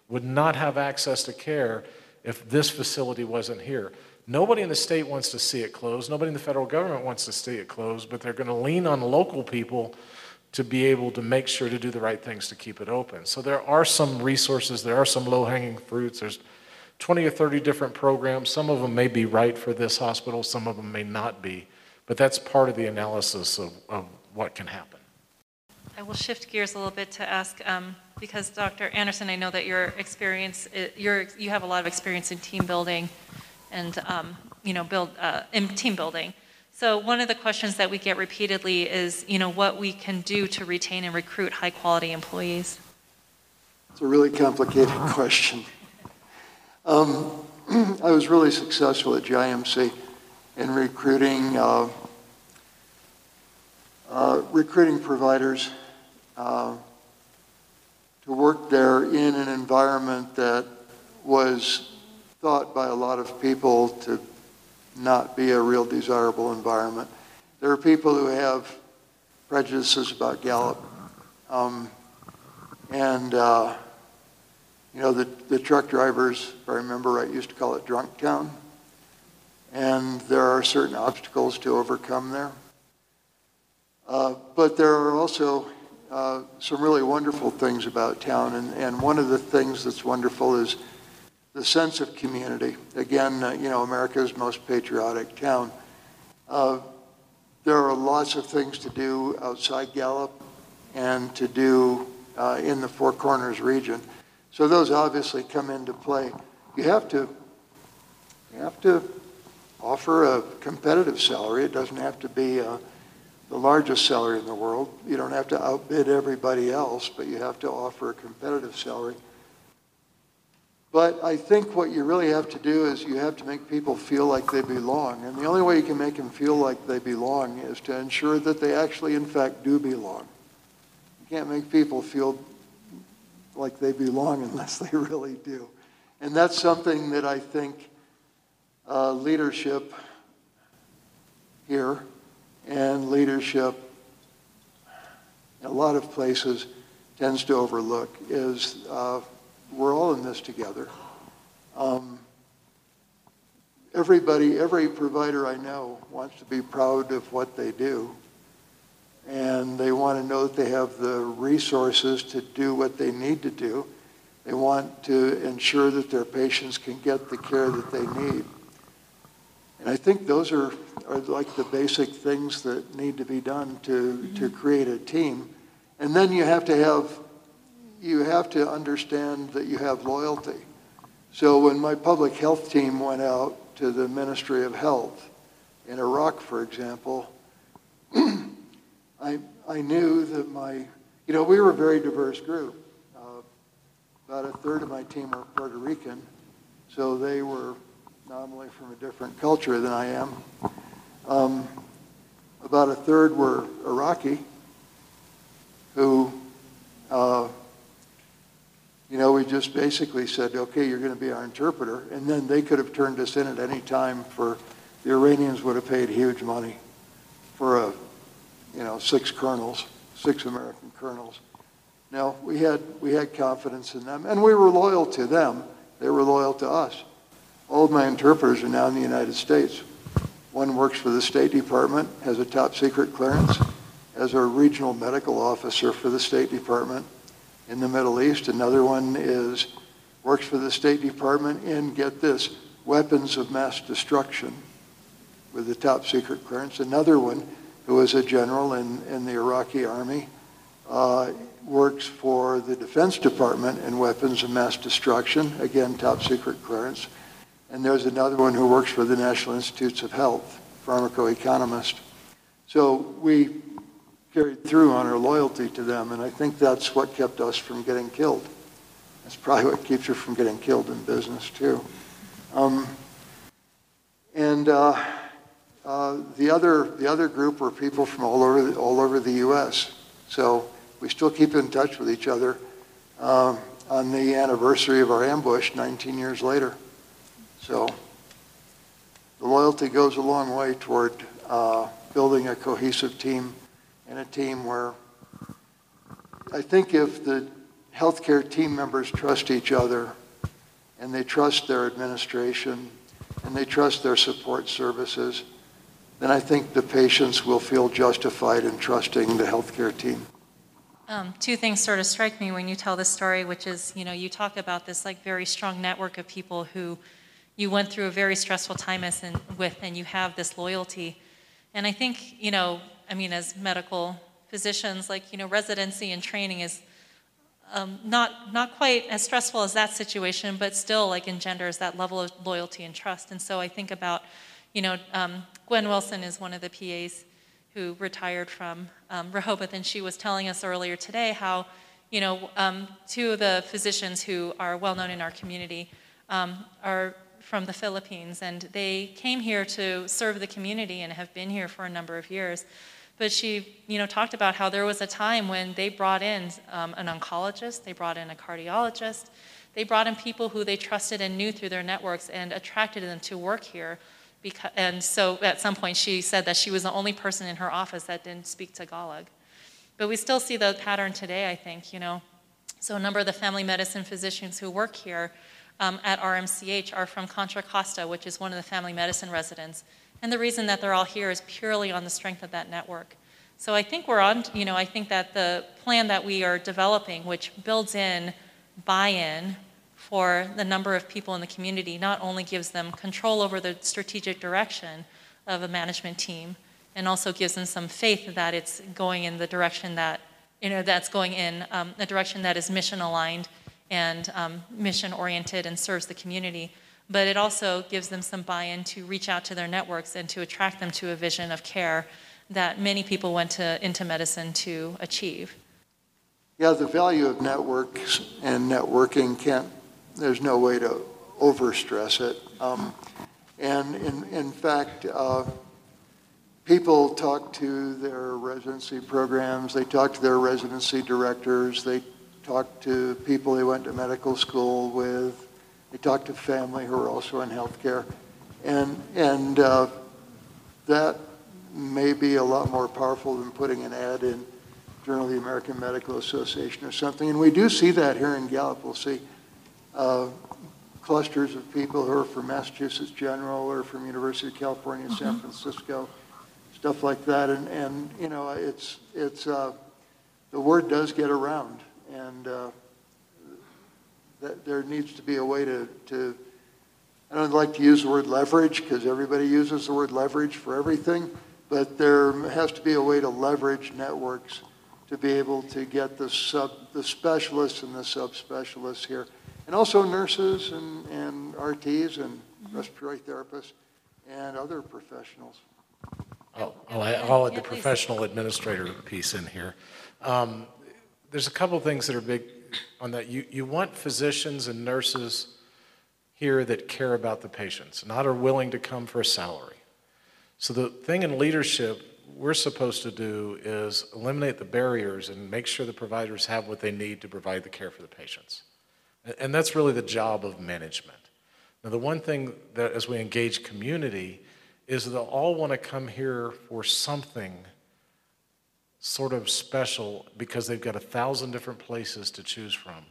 would not have access to care if this facility wasn't here. Nobody in the state wants to see it closed. Nobody in the federal government wants to see it closed, but they're going to lean on local people to be able to make sure to do the right things to keep it open. So there are some resources, there are some low-hanging fruits. There's 20 or 30 different programs. Some of them may be right for this hospital, some of them may not be. But that's part of the analysis of, of what can happen. I will shift gears a little bit to ask, um, because Dr. Anderson, I know that your experience, uh, you're, you have a lot of experience in team building and, um, you know, build, uh, in team building. So one of the questions that we get repeatedly is, you know, what we can do to retain and recruit high-quality employees. It's a really complicated <laughs> question. Um, <clears throat> I was really successful at GIMC in recruiting, uh, uh, recruiting providers uh, to work there in an environment that was thought by a lot of people to not be a real desirable environment. There are people who have prejudices about Gallup. Um, and, uh, you know, the, the truck drivers, if I remember right, used to call it Drunk Town. And there are certain obstacles to overcome there. Uh, but there are also uh, some really wonderful things about town. And, and one of the things that's wonderful is the sense of community. Again, uh, you know, America's most patriotic town. Uh, there are lots of things to do outside Gallup and to do uh, in the Four Corners region. So those obviously come into play. You have to, you have to offer a competitive salary. It doesn't have to be uh, the largest salary in the world. You don't have to outbid everybody else, but you have to offer a competitive salary. But I think what you really have to do is you have to make people feel like they belong. And the only way you can make them feel like they belong is to ensure that they actually, in fact, do belong. You can't make people feel like they belong <laughs> unless they really do. And that's something that I think uh, leadership here and leadership in a lot of places tends to overlook is uh, we're all in this together. Um, everybody, every provider I know wants to be proud of what they do. And they want to know that they have the resources to do what they need to do. They want to ensure that their patients can get the care that they need. And I think those are, are like the basic things that need to be done to, to create a team. And then you have to have you have to understand that you have loyalty. So when my public health team went out to the Ministry of Health in Iraq, for example, <clears throat> I I knew that my, you know, we were a very diverse group. Uh, About a third of my team were Puerto Rican, so they were nominally from a different culture than I am. Um, About a third were Iraqi, who, uh, you know, we just basically said, okay, you're going to be our interpreter. And then they could have turned us in at any time for, the Iranians would have paid huge money for a, you know, six colonels, six American colonels. Now, we had, we had confidence in them, and we were loyal to them. They were loyal to us. All of my interpreters are now in the United States. One works for the State Department, has a top secret clearance, as a regional medical officer for the State Department in the Middle East. Another one is, works for the State Department in, get this, weapons of mass destruction with the top secret clearance. Another one, who is a general in, in the Iraqi army, uh, works for the Defense Department in weapons of mass destruction, again, top secret clearance. And there's another one who works for the National Institutes of Health, pharmacoeconomist. So we carried through on our loyalty to them, and I think that's what kept us from getting killed. That's probably what keeps you from getting killed in business, too. Um, and uh, uh, the other the other group were people from all over the, all over the U.S. So we still keep in touch with each other um, on the anniversary of our ambush 19 years later. So the loyalty goes a long way toward uh, building a cohesive team and a team where I think if the healthcare team members trust each other and they trust their administration and they trust their support services, then I think the patients will feel justified in trusting the healthcare team. Um, two things sort of strike me when you tell this story, which is, you know, you talk about this like very strong network of people who you went through a very stressful time as in, with, and you have this loyalty. And I think, you know, I mean, as medical physicians, like, you know, residency and training is um, not, not quite as stressful as that situation, but still like engenders that level of loyalty and trust. And so I think about, you know, um, Gwen Wilson is one of the PAs who retired from um, Rehoboth, and she was telling us earlier today how, you know, um, two of the physicians who are well known in our community um, are from the Philippines, and they came here to serve the community and have been here for a number of years. But she, you know, talked about how there was a time when they brought in um, an oncologist, they brought in a cardiologist, they brought in people who they trusted and knew through their networks and attracted them to work here. Because, and so at some point she said that she was the only person in her office that didn't speak Tagalog. But we still see the pattern today, I think, you know. So a number of the family medicine physicians who work here um, at RMCH are from Contra Costa, which is one of the family medicine residents. And the reason that they're all here is purely on the strength of that network. So I think we're on, you know, I think that the plan that we are developing, which builds in buy in for the number of people in the community, not only gives them control over the strategic direction of a management team, and also gives them some faith that it's going in the direction that, you know, that's going in um, a direction that is mission aligned and um, mission oriented and serves the community. But it also gives them some buy in to reach out to their networks and to attract them to a vision of care that many people went to, into medicine to achieve. Yeah, the value of networks and networking can't, there's no way to overstress it. Um, and in, in fact, uh, people talk to their residency programs, they talk to their residency directors, they talk to people they went to medical school with, they talked to family who are also in healthcare. And, and uh, that may be a lot more powerful than putting an ad in Journal of the American Medical Association or something. And we do see that here in Gallup. We'll see uh, clusters of people who are from Massachusetts General or from University of California. San Francisco, stuff like that. And, and you know, it's, it's, uh, the word does get around. And uh, that there needs to be a way to, to I don't like to use the word leverage because everybody uses the word leverage for everything, but there has to be a way to leverage networks to be able to get the sub, the specialists and the subspecialists here, and also nurses and, and RTs and respiratory therapists and other professionals. I'll, I'll I'll add the professional administrator piece in here. Um, There's a couple things that are big on that. You, you want physicians and nurses here that care about the patients, not are willing to come for a salary. So the thing in leadership we're supposed to do is eliminate the barriers and make sure the providers have what they need to provide the care for the patients. And- that's really the job of management. Now, the one thing that as we engage community is they'll all want to come here for something sort of special because they've got a thousand different places to choose from.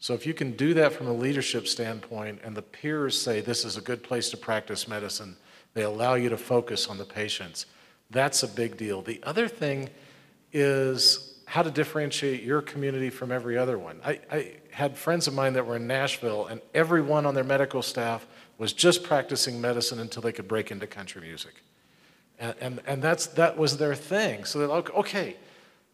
So if you can do that from a leadership standpoint and the peers say this is a good place to practice medicine, they allow you to focus on the patients, that's a big deal. The other thing is how to differentiate your community from every other one. I, I had friends of mine that were in Nashville, and everyone on their medical staff was just practicing medicine until they could break into country music. And, and, and that's, that was their thing. So they're like, okay,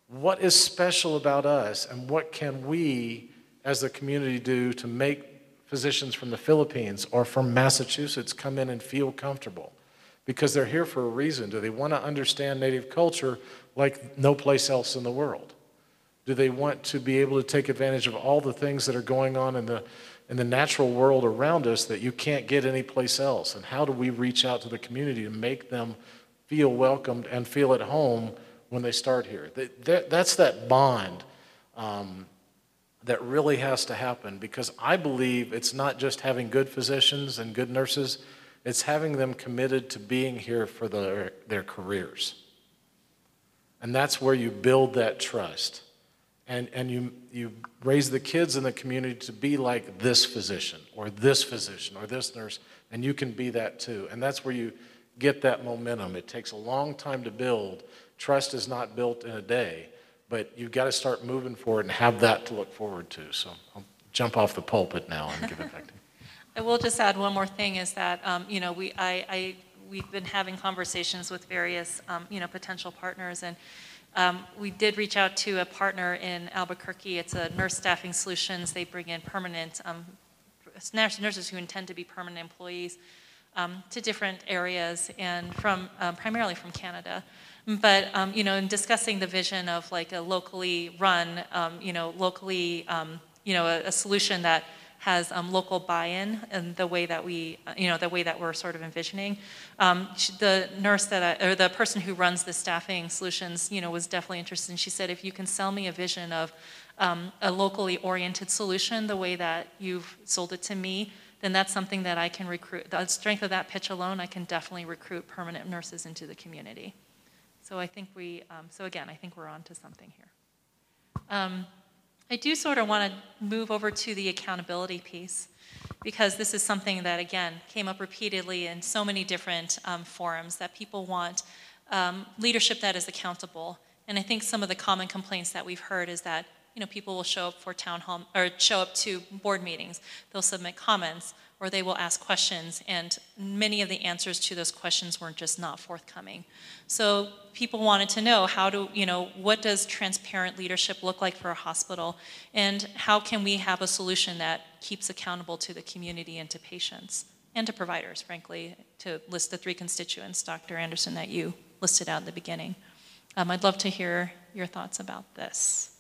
what is special about us, and what can we as a community do to make physicians from the Philippines or from Massachusetts come in and feel comfortable? Because they're here for a reason. Do they want to understand Native culture like no place else in the world? Do they want to be able to take advantage of all the things that are going on in the, in the natural world around us that you can't get anyplace else? And how do we reach out to the community to make them feel welcomed and feel at home when they start here? That, that, that's that bond um, that really has to happen because I believe it's not just having good physicians and good nurses, it's having them committed to being here for their, their careers. And that's where you build that trust. And, and you, you raise the kids in the community to be like this physician or this physician or this nurse, and you can be that too. And that's where you get that momentum. It takes a long time to build. Trust is not built in a day, but you've got to start moving forward and have that to look forward to. So I'll jump off the pulpit now and give it back to you. <laughs> I will just add one more thing is that, um, you know, we, I, I, we've been having conversations with various, um, you know, potential partners and um, we did reach out to a partner in Albuquerque. It's a nurse staffing solutions. They bring in permanent, um, nurses who intend to be permanent employees um, to different areas and from, um, primarily from Canada. But, um, you know, in discussing the vision of like a locally run, um, you know, locally, um, you know, a, a solution that has um, local buy-in and the way that we, uh, you know, the way that we're sort of envisioning. The nurse that, I, or the person who runs the staffing solutions, you know, was definitely interested. And she said, if you can sell me a vision of um, a locally oriented solution, the way that you've sold it to me, then that's something that I can recruit. The strength of that pitch alone, I can definitely recruit permanent nurses into the community. So I think we, um, so again, I think we're on to something here. Um, I do sort of want to move over to the accountability piece because this is something that, again, came up repeatedly in so many different um, forums that people want um, leadership that is accountable. And I think some of the common complaints that we've heard is that you know people will show up for town hall or show up to board meetings, they'll submit comments, or they will ask questions, and many of the answers to those questions were just not forthcoming. So people wanted to know how do, you know, what does transparent leadership look like for a hospital, and how can we have a solution that keeps accountable to the community and to patients and to providers, frankly, to list the three constituents, Dr. Anderson, that you listed out in the beginning. Um, I'd love to hear your thoughts about this.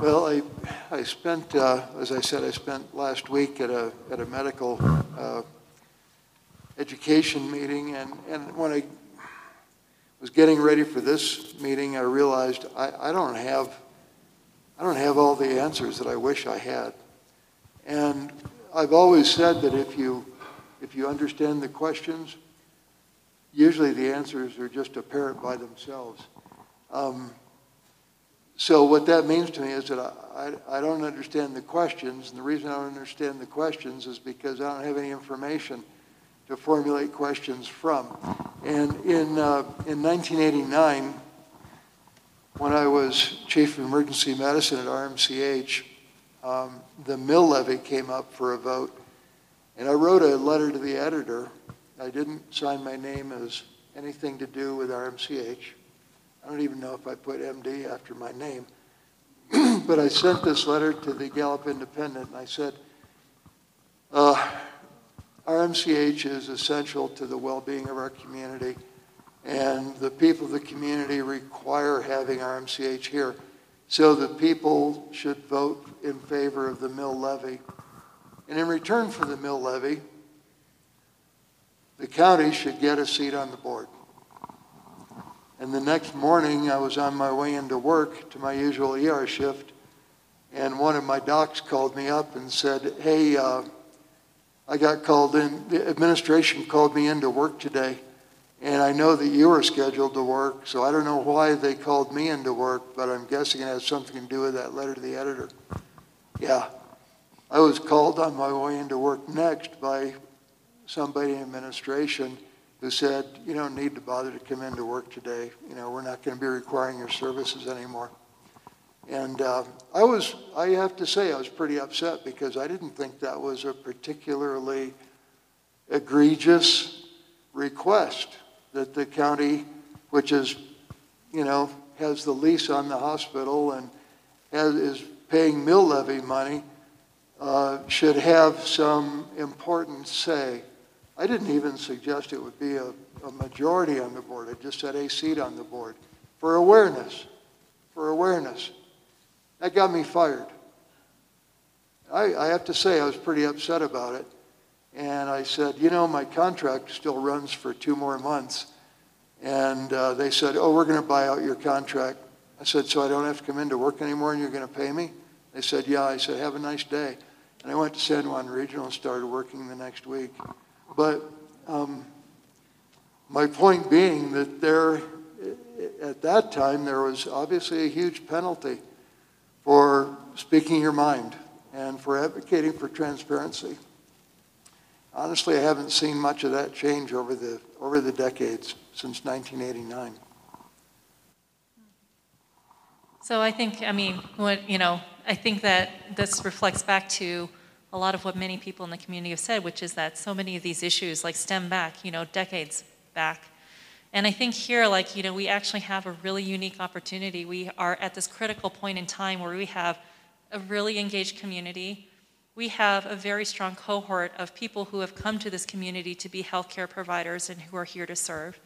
Well, I, I spent, uh, as I said, I spent last week at a, at a medical uh, education meeting, and, and when I was getting ready for this meeting, I realized I, I don't have, I don't have all the answers that I wish I had. And I've always said that if you, if you understand the questions, usually the answers are just apparent by themselves. Um, so what that means to me is that I, I, I don't understand the questions, and the reason I don't understand the questions is because I don't have any information to formulate questions from. And in, uh, in 1989, when I was chief of emergency medicine at RMCH, um, the mill levy came up for a vote, and I wrote a letter to the editor. I didn't sign my name as anything to do with RMCH. I don't even know if I put MD after my name. <clears throat> but I sent this letter to the Gallup Independent, and I said, uh, RMCH is essential to the well-being of our community, and the people of the community require having RMCH here. So the people should vote in favor of the mill levy. And in return for the mill levy, the county should get a seat on the board. And the next morning, I was on my way into work to my usual ER shift, and one of my docs called me up and said, Hey, uh, I got called in, the administration called me into work today, and I know that you were scheduled to work, so I don't know why they called me into work, but I'm guessing it has something to do with that letter to the editor. Yeah, I was called on my way into work next by somebody in administration who said, you don't need to bother to come into work today. You know, we're not going to be requiring your services anymore. And uh, I was, I have to say, I was pretty upset because I didn't think that was a particularly egregious request that the county, which is, you know, has the lease on the hospital and has, is paying mill levy money, uh, should have some important say. I didn't even suggest it would be a, a majority on the board. I just said a seat on the board for awareness, for awareness. That got me fired. I, I have to say, I was pretty upset about it. And I said, you know, my contract still runs for two more months. And uh, they said, oh, we're going to buy out your contract. I said, so I don't have to come into work anymore and you're going to pay me? They said, yeah. I said, have a nice day. And I went to San Juan Regional and started working the next week. But um, my point being that there, at that time, there was obviously a huge penalty for speaking your mind and for advocating for transparency. Honestly, I haven't seen much of that change over the, over the decades since 1989. So I think, I mean, what, you know, I think that this reflects back to a lot of what many people in the community have said, which is that so many of these issues like stem back, you know, decades back. And I think here, like, you know, we actually have a really unique opportunity. We are at this critical point in time where we have a really engaged community. We have a very strong cohort of people who have come to this community to be healthcare providers and who are here to serve,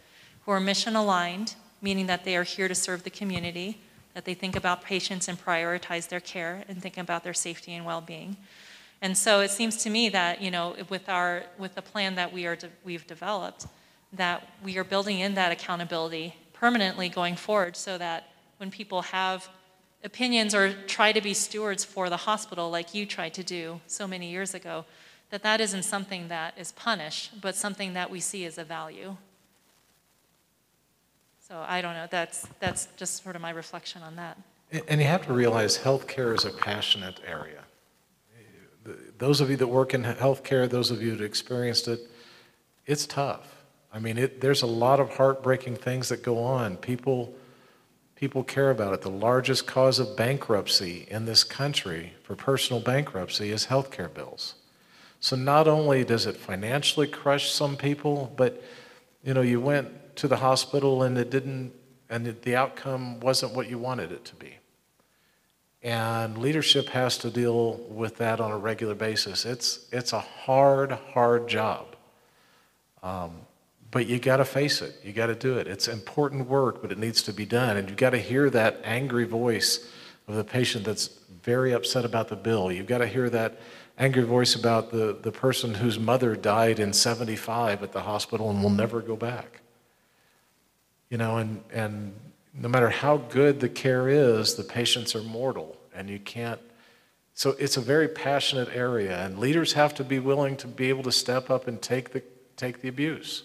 who are mission aligned, meaning that they are here to serve the community, that they think about patients and prioritize their care and think about their safety and well being. And so it seems to me that, you know, with our, with the plan that we are, de- we've developed, that we are building in that accountability permanently going forward so that when people have opinions or try to be stewards for the hospital like you tried to do so many years ago, that that isn't something that is punished, but something that we see as a value. So I don't know, that's, that's just sort of my reflection on that. And- And you have to realize healthcare is a passionate area. Those of you that work in healthcare, those of you that experienced it, it's tough. I mean, it, there's a lot of heartbreaking things that go on. People, people care about it. The largest cause of bankruptcy in this country for personal bankruptcy is healthcare bills. So not only does it financially crush some people, but you know, you went to the hospital and it didn't, and the outcome wasn't what you wanted it to be. And leadership has to deal with that on a regular basis. It's, it's a hard, hard job. Um, but you got to face it. You got to do it. It's important work, but it needs to be done. And you've got to hear that angry voice of the patient that's very upset about the bill. You've got to hear that angry voice about the, the person whose mother died in 75 at the hospital and will never go back. You know, and, and no matter how good the care is, the patients are mortal, and you can't. So it's a very passionate area, and leaders have to be willing to be able to step up and take the take the abuse.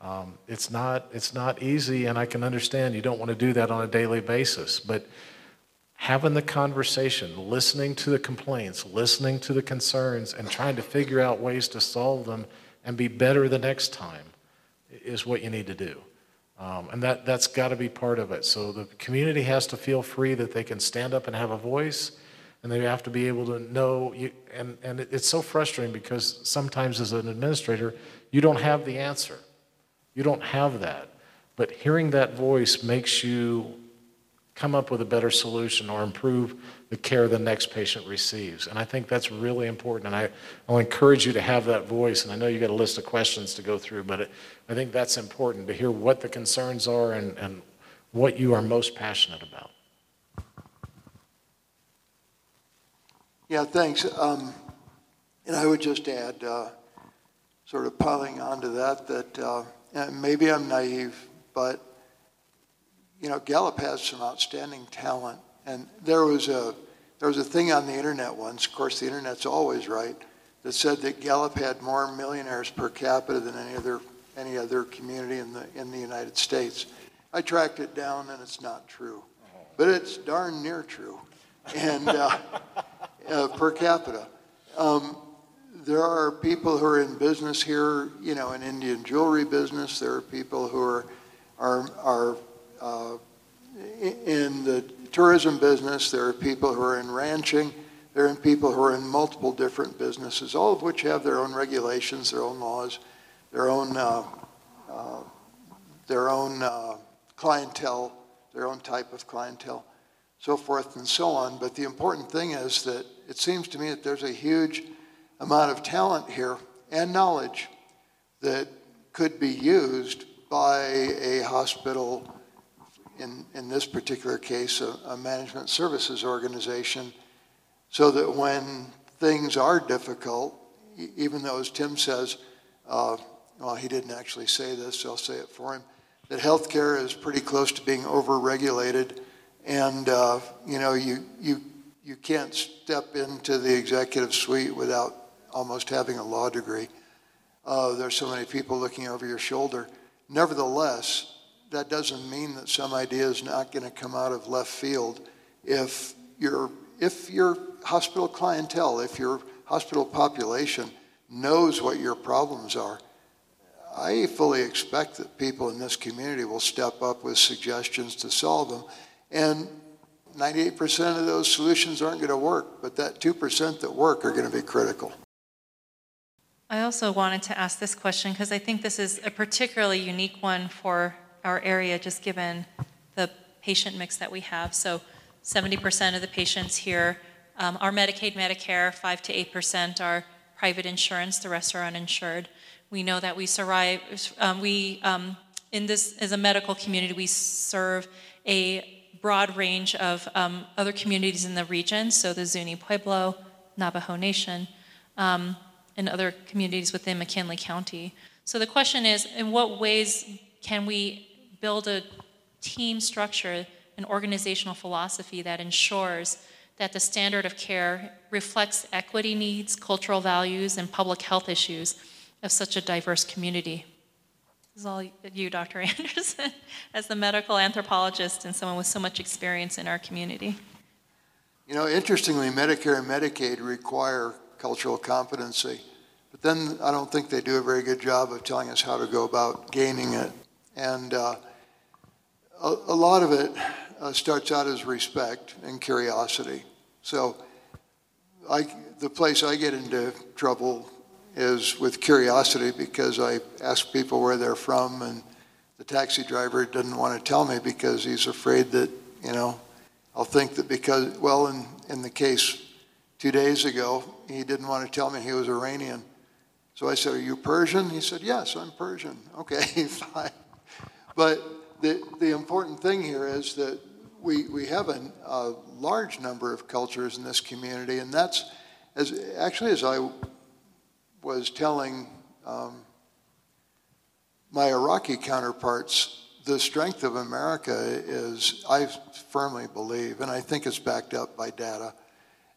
Um, it's not it's not easy, and I can understand you don't want to do that on a daily basis, but having the conversation, listening to the complaints, listening to the concerns, and trying to figure out ways to solve them and be better the next time is what you need to do. Um, and that, that's got to be part of it. So the community has to feel free that they can stand up and have a voice, and they have to be able to know. You, and and it's so frustrating because sometimes as an administrator, you don't have the answer. You don't have that. But hearing that voice makes you come up with a better solution or improve the care the next patient receives. And I think that's really important. And I, I'll encourage you to have that voice. And I know you got a list of questions to go through, but it, I think that's important to hear what the concerns are and, and what you are most passionate about. Yeah, thanks. Um, And I would just add, uh, sort of piling onto that, that uh, maybe I'm naive, but, you know, Gallup has some outstanding talent. And there was a, there was a thing on the internet once, of course, the internet's always right, that said that Gallup had more millionaires per capita than any other, any other community in the, in the United States. I tracked it down and it's not true, but it's darn near true. And uh, <laughs> uh, per capita. Um, there are people who are in business here, you know, in Indian jewelry business. There are people who are are are uh, in the tourism business. There are people who are in ranching. There are people who are in multiple different businesses, all of which have their own regulations, their own laws, their own uh, uh, their own uh, clientele, their own type of clientele, so forth and so on. But the important thing is that it seems to me that there's a huge amount of talent here and knowledge that could be used by a hospital, in, in this particular case, a, a management services organization, so that when things are difficult, even though, as Tim says, uh, well, he didn't actually say this, so I'll say it for him, that healthcare is pretty close to being overregulated, and uh, you know, you you you can't step into the executive suite without almost having a law degree. Uh, there's so many people looking over your shoulder. Nevertheless, that doesn't mean that some idea is not going to come out of left field if your if your hospital clientele, if your hospital population knows what your problems are. I fully expect that people in this community will step up with suggestions to solve them. And 98% of those solutions aren't going to work, but that 2% that work are going to be critical. I also wanted to ask this question because I think this is a particularly unique one for our area, just given the patient mix that we have. So 70% of the patients here um, are Medicaid, Medicare, 5 to 8% are private insurance, the rest are uninsured. We know that we survive, um, we, um, in this, as a medical community, we serve a broad range of um, other communities in the region, so the Zuni Pueblo, Navajo Nation. Um, and other communities within McKinley County. So the question is, in what ways can we build a team structure, an organizational philosophy that ensures that the standard of care reflects equity needs, cultural values, and public health issues of such a diverse community? This is all you, Dr. <laughs> Anderson, as the medical anthropologist and someone with so much experience in our community. You know, interestingly, Medicare and Medicaid require cultural competency. But then I don't think they do a very good job of telling us how to go about gaining it. And uh, a, a, lot of it uh, starts out as respect and curiosity. So I, the place I get into trouble is with curiosity because I ask people where they're from, and the taxi driver doesn't want to tell me because he's afraid that, you know, I'll think that because, well, in, in the case two days ago, he didn't want to tell me he was Iranian. So I said, Are you Persian? He said, Yes, I'm Persian. <laughs> Okay, <laughs> fine. But the, the important thing here is that we, we have a, a large number of cultures in this community, and that's as actually as I was telling um, my Iraqi counterparts, the strength of America is, I firmly believe, and I think it's backed up by data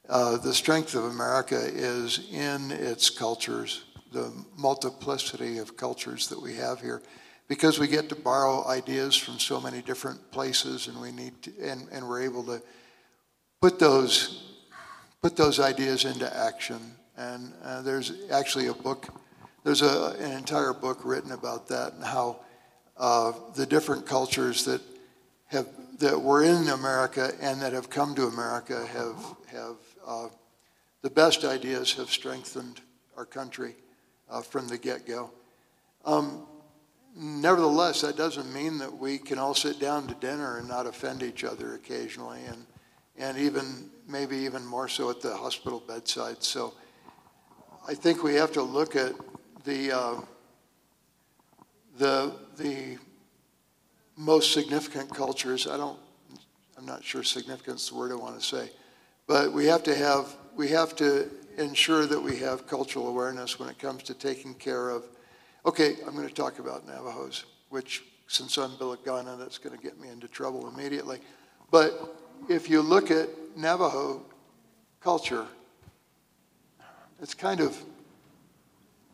uh, the strength of America is in its cultures, the multiplicity of cultures that we have here, because we get to borrow ideas from so many different places, and we need to, and, and we're able to put those put those ideas into action. And uh, there's actually a book, there's a, an entire book written about that and how uh, the different cultures that have that were in America and that have come to America have have uh, the best ideas have strengthened our country uh, from the get go. Um, nevertheless, that doesn't mean that we can all sit down to dinner and not offend each other occasionally, and, and even, maybe even more so at the hospital bedside. So I think we have to look at the, uh, the, the most significant cultures. I don't, I'm not sure significance is the word I want to say, but we have to have, we have to ensure that we have cultural awareness when it comes to taking care of Okay, I'm going to talk about Navajos, which, since I'm Bilagaana, that's going to get me into trouble immediately. But if you look at Navajo culture, it's kind of,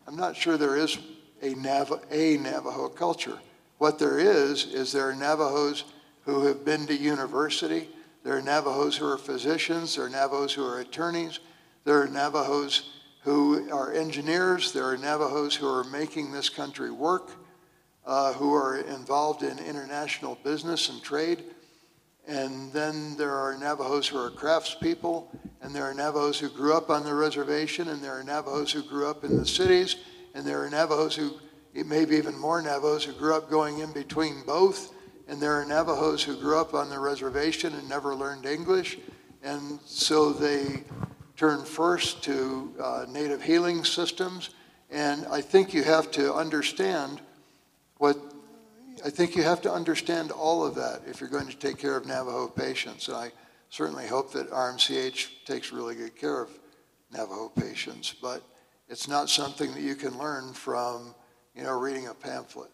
I'm not sure there is a, Nav- a Navajo culture. What there is, is there are Navajos who have been to university, there are Navajos who are physicians, there are Navajos who are attorneys, there are Navajos who are engineers. There are Navajos who are making this country work, uh, who are involved in international business and trade. And then there are Navajos who are craftspeople, and there are Navajos who grew up on the reservation, and there are Navajos who grew up in the cities, and there are Navajos who, maybe even more Navajos who grew up going in between both, and there are Navajos who grew up on the reservation and never learned English, and so they turn first to uh, native healing systems. And I think you have to understand what, I think you have to understand all of that if you're going to take care of Navajo patients. And I certainly hope that RMCH takes really good care of Navajo patients, but it's not something that you can learn from, you know, reading a pamphlet.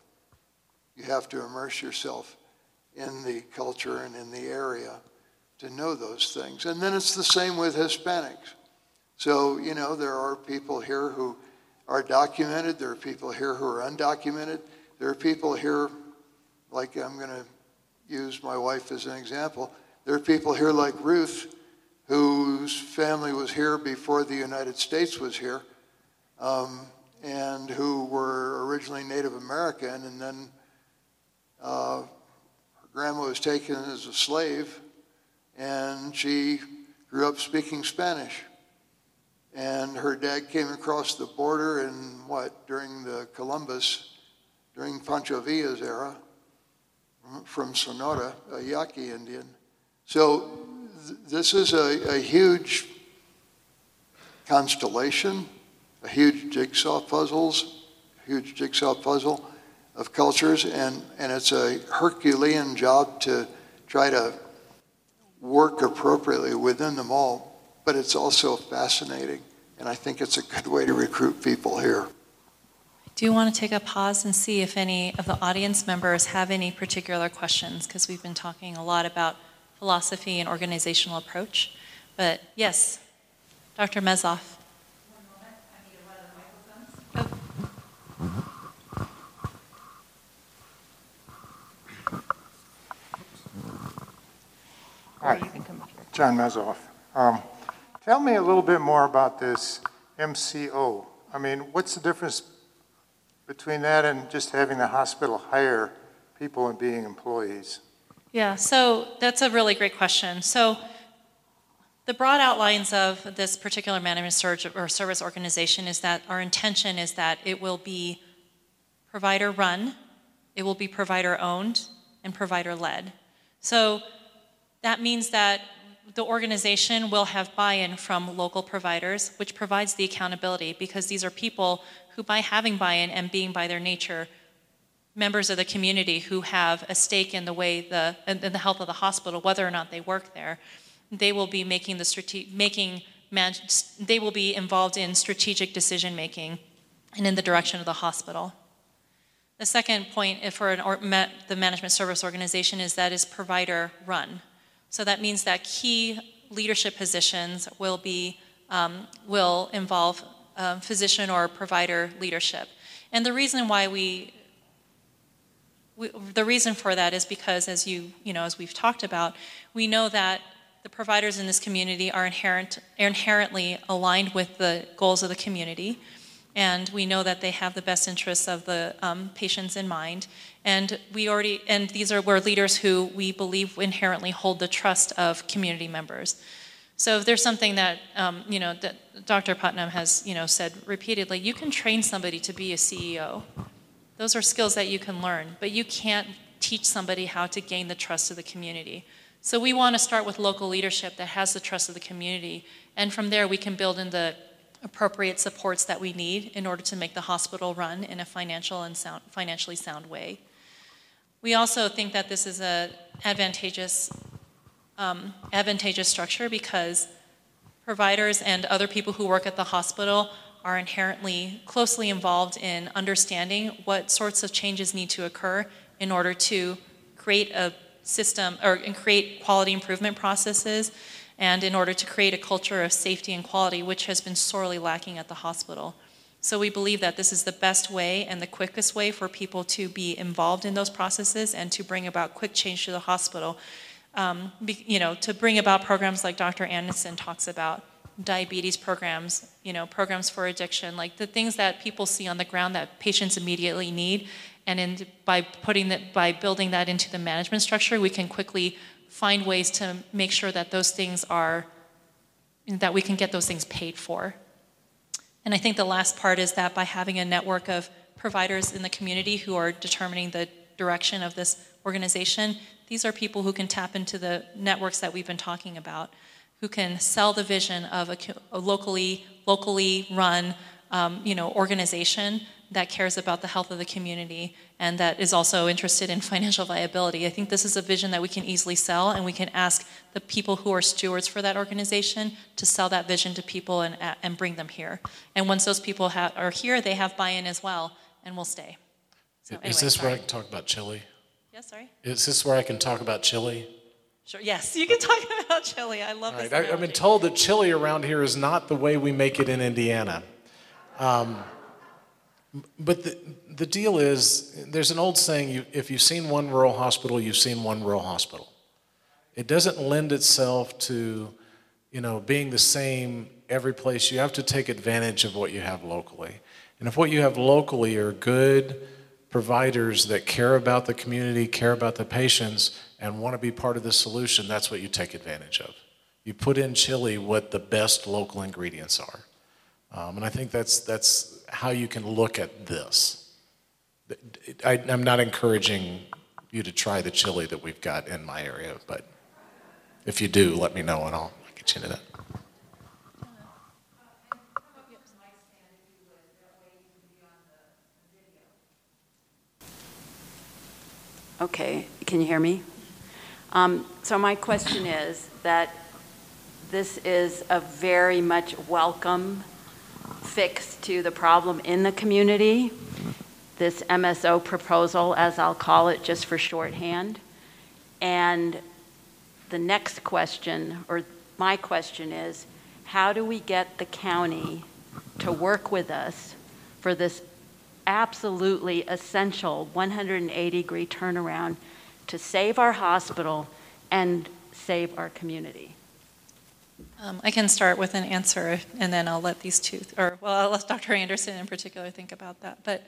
You have to immerse yourself in the culture and in the area to know those things. And then it's the same with Hispanics. So, you know, there are people here who are documented, there are people here who are undocumented, there are people here, like I'm going to use my wife as an example, there are people here like Ruth whose family was here before the United States was here. Um, and who were originally Native American, and then uh, her grandma was taken as a slave, and she grew up speaking Spanish. And her dad came across the border in what, during the Columbus, during Pancho Villa's era, from Sonora, a Yaqui Indian. So th- this is a, a huge constellation, a huge jigsaw puzzles, huge jigsaw puzzle of cultures, and, and it's a Herculean job to try to work appropriately within them all, but it's also fascinating, and I think it's a good way to recruit people here. Do you want to take a pause and see if any of the audience members have any particular questions? Because we've been talking a lot about philosophy and organizational approach. But yes, Dr. Mezoff. Hi, John Mezoff. Um, Tell me a little bit more about this MCO. I mean, what's the difference between that and just having the hospital hire people and being employees? Yeah, so that's a really great question. So the broad outlines of this particular management surge or service organization is that our intention is that it will be provider run, it will be provider owned, and provider led. So that means that the organization will have buy in from local providers, which provides the accountability because these are people who, by having buy in and being by their nature members of the community who have a stake in the way the, in the health of the hospital, whether or not they work there, they will be making the strate- making they will be involved in strategic decision making and in the direction of the hospital. The second point for an or, the management service organization is that is provider run. So that means that key leadership positions will be um, will involve um, physician or provider leadership. And the reason why we, we, the reason for that is because as you you know as we've talked about, we know that the providers in this community are inherent inherently aligned with the goals of the community and we know that they have the best interests of the um, patients in mind. And we already, and these are were leaders who we believe inherently hold the trust of community members. So if there's something that um, you know that Dr. Putnam has you know said repeatedly, you can train somebody to be a CEO, Those are skills that you can learn, but you can't teach somebody how to gain the trust of the community. So we want to start with local leadership that has the trust of the community, and from there we can build in the appropriate supports that we need in order to make the hospital run in a financial and sound, financially sound way. We also think that this is a advantageous um, advantageous structure because providers and other people who work at the hospital are inherently closely involved in understanding what sorts of changes need to occur in order to create a system or create quality improvement processes and in order to create a culture of safety and quality, which has been sorely lacking at the hospital. So we believe that this is the best way and the quickest way for people to be involved in those processes and to bring about quick change to the hospital. Um, be, you know, to bring about programs like Dr. Anderson talks about, diabetes programs, you know, programs for addiction, like the things that people see on the ground that patients immediately need. And in, by putting that, by building that into the management structure, we can quickly find ways to make sure that those things are, that we can get those things paid for. And I think the last part is that by having a network of providers in the community who are determining the direction of this organization, these are people who can tap into the networks that we've been talking about who can sell the vision of a, a locally locally run um, you know organization that cares about the health of the community and that is also interested in <laughs> financial viability. I think this is a vision that we can easily sell, and we can ask the people who are stewards for that organization to sell that vision to people and, and bring them here. And once those people are here, they have buy in as well, and will stay. So, anyway, is this sorry. where I can talk about chili? Yes, sorry. Is this where I can talk about chili? Sure. Yes, you can talk <laughs> about chili. I love this. Right. I, have been told that chili around here is not the way we make it in Indiana. Um, but the, the deal is, there's an old saying: you, if you've seen one rural hospital, you've seen one rural hospital. It doesn't lend itself to, you know, being the same every place. You have to take advantage of what you have locally. And if what you have locally are good providers that care about the community, care about the patients, and want to be part of the solution, that's what you take advantage of. You put in chili what the best local ingredients are. Um, and I think that's, that's how you can look at this. I, I'm not encouraging you to try the chili that we've got in my area, but if you do, let me know and I'll get you into that. Okay, can you hear me? Um, so my question is that this is a very much welcome fix to the problem in the community. This MSO proposal, as I'll call it, just for shorthand. And the next question, or my question is, how do we get the county to work with us for this absolutely essential 180 degree turnaround to save our hospital and save our community? Um, I can start with an answer and then I'll let these two, or well, I'll let Dr. Anderson in particular think about that. But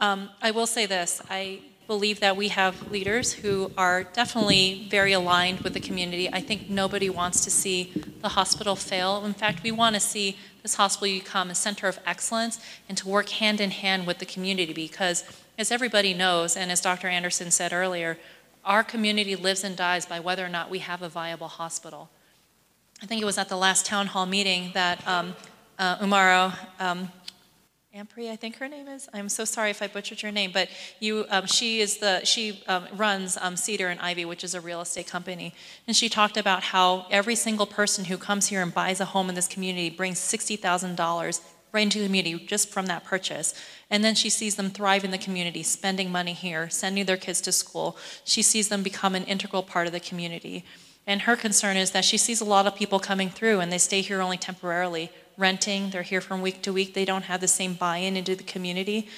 um, I will say this I believe that we have leaders who are definitely very aligned with the community. I think nobody wants to see the hospital fail. In fact, we want to see this hospital become a center of excellence and to work hand in hand with the community because, as everybody knows, and as Dr. Anderson said earlier, our community lives and dies by whether or not we have a viable hospital. I think it was at the last town hall meeting that um, uh, Umaro um, Ampri, I think her name is. I'm so sorry if I butchered your name, but you, um, she is the she um, runs um, Cedar and Ivy, which is a real estate company, and she talked about how every single person who comes here and buys a home in this community brings sixty thousand dollars right into the community just from that purchase. And then she sees them thrive in the community, spending money here, sending their kids to school. She sees them become an integral part of the community. And her concern is that she sees a lot of people coming through and they stay here only temporarily, renting, they're here from week to week, they don't have the same buy in into the community.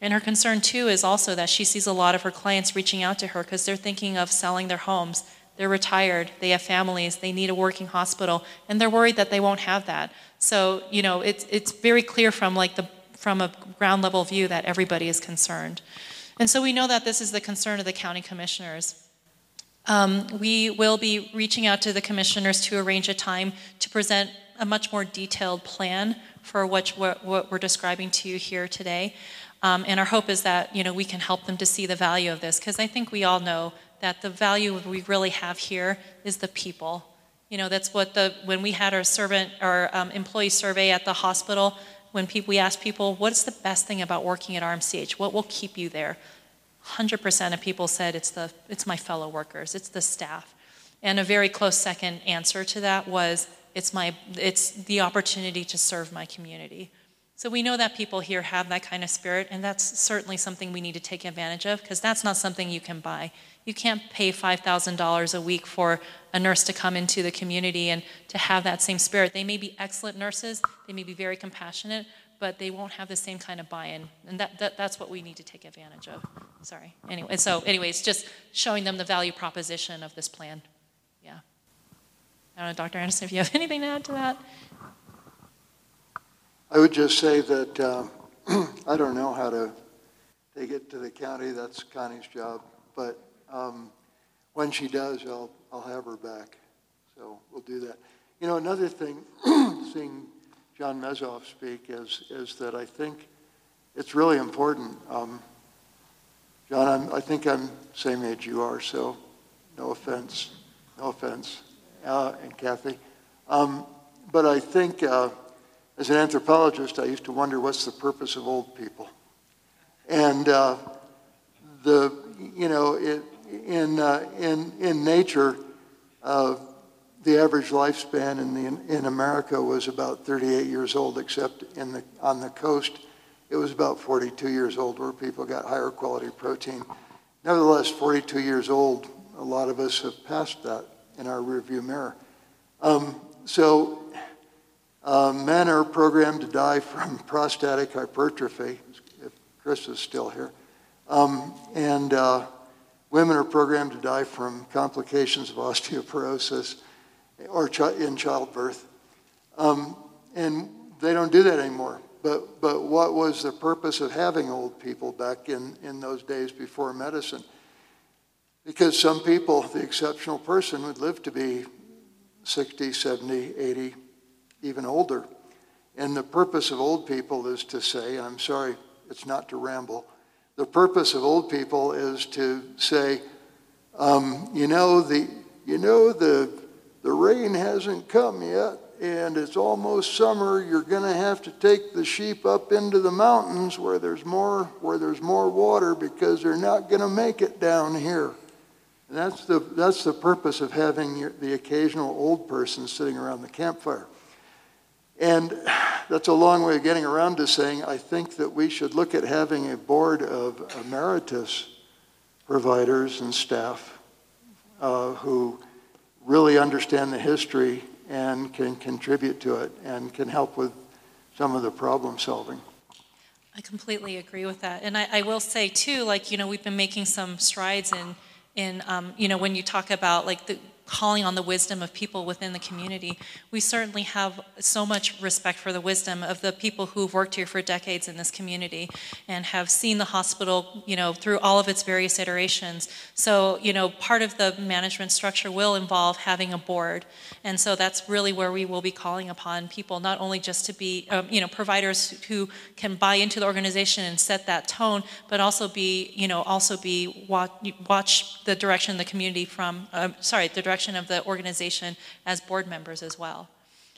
And her concern too is also that she sees a lot of her clients reaching out to her because they're thinking of selling their homes. They're retired, they have families, they need a working hospital, and they're worried that they won't have that. So, you know, it's, it's very clear from like the from a ground level view that everybody is concerned. And so we know that this is the concern of the county commissioners. Um, we will be reaching out to the commissioners to arrange a time to present a much more detailed plan for what, what, what we're describing to you here today. Um, and our hope is that, you know, we can help them to see the value of this, because I think we all know that the value we really have here is the people. You know, that's what the, when we had our servant, our um, employee survey at the hospital, when people, we asked people, what's the best thing about working at RMCH? What will keep you there? 100% of people said it's, the, it's my fellow workers, it's the staff. And a very close second answer to that was it's, my, it's the opportunity to serve my community. So we know that people here have that kind of spirit, and that's certainly something we need to take advantage of because that's not something you can buy. You can't pay $5,000 a week for a nurse to come into the community and to have that same spirit. They may be excellent nurses, they may be very compassionate, but they won't have the same kind of buy-in, and that, that, that's what we need to take advantage of. Sorry. Anyway, so anyways, just showing them the value proposition of this plan. Yeah. I don't know, Dr. Anderson, if you have <laughs> anything to add to that. I would just say that uh, <clears throat> I don't know how to take it to the county. That's Connie's job. But um, when she does, I'll, I'll have her back. So we'll do that. You know, another thing, <clears throat> seeing John Mezoff speak, is, is that I think it's really important. Um, John, I'm, I think I'm same age you are, so no offense, no offense, uh, and Kathy. Um, but I think uh, as an anthropologist, I used to wonder what's the purpose of old people. And uh, the, you know, it, in, uh, in, in nature, uh, the average lifespan in, the, in America was about 38 years old, except in the, on the coast, it was about 42 years old, where people got higher quality protein. Nevertheless, 42 years old, a lot of us have passed that in our rearview mirror. Um, so uh, men are programmed to die from <laughs> prostatic hypertrophy, if Chris is still here. Um, and uh, women are programmed to die from complications of <laughs> osteoporosis or in childbirth. Um, and they don't do that anymore. But, but what was the purpose of having old people back in, in those days before medicine? Because some people, the exceptional person, would live to be 60, 70, 80, even older. And the purpose of old people is to say, and I'm sorry, it's not to ramble. The purpose of old people is to say, um, you know, the, you know the, the rain hasn't come yet, and it's almost summer. You're going to have to take the sheep up into the mountains where there's more, where there's more water because they're not going to make it down here. And that's the, that's the purpose of having your, the occasional old person sitting around the campfire. And that's a long way of getting around to saying I think that we should look at having a board of emeritus providers and staff uh, who really understand the history and can contribute to it and can help with some of the problem solving. I completely agree with that. And I, I will say, too, like, you know, we've been making some strides in, in um, you know, when you talk about like the, calling on the wisdom of people within the community. We certainly have so much respect for the wisdom of the people who've worked here for decades in this community and have seen the hospital, you know, through all of its various iterations. So, you know, part of the management structure will involve having a board. And so that's really where we will be calling upon people, not only just to be, um, you know, providers who can buy into the organization and set that tone, but also be, you know, also be watch, watch the direction the community from, uh, sorry, the direction direction of the organization as board members as well.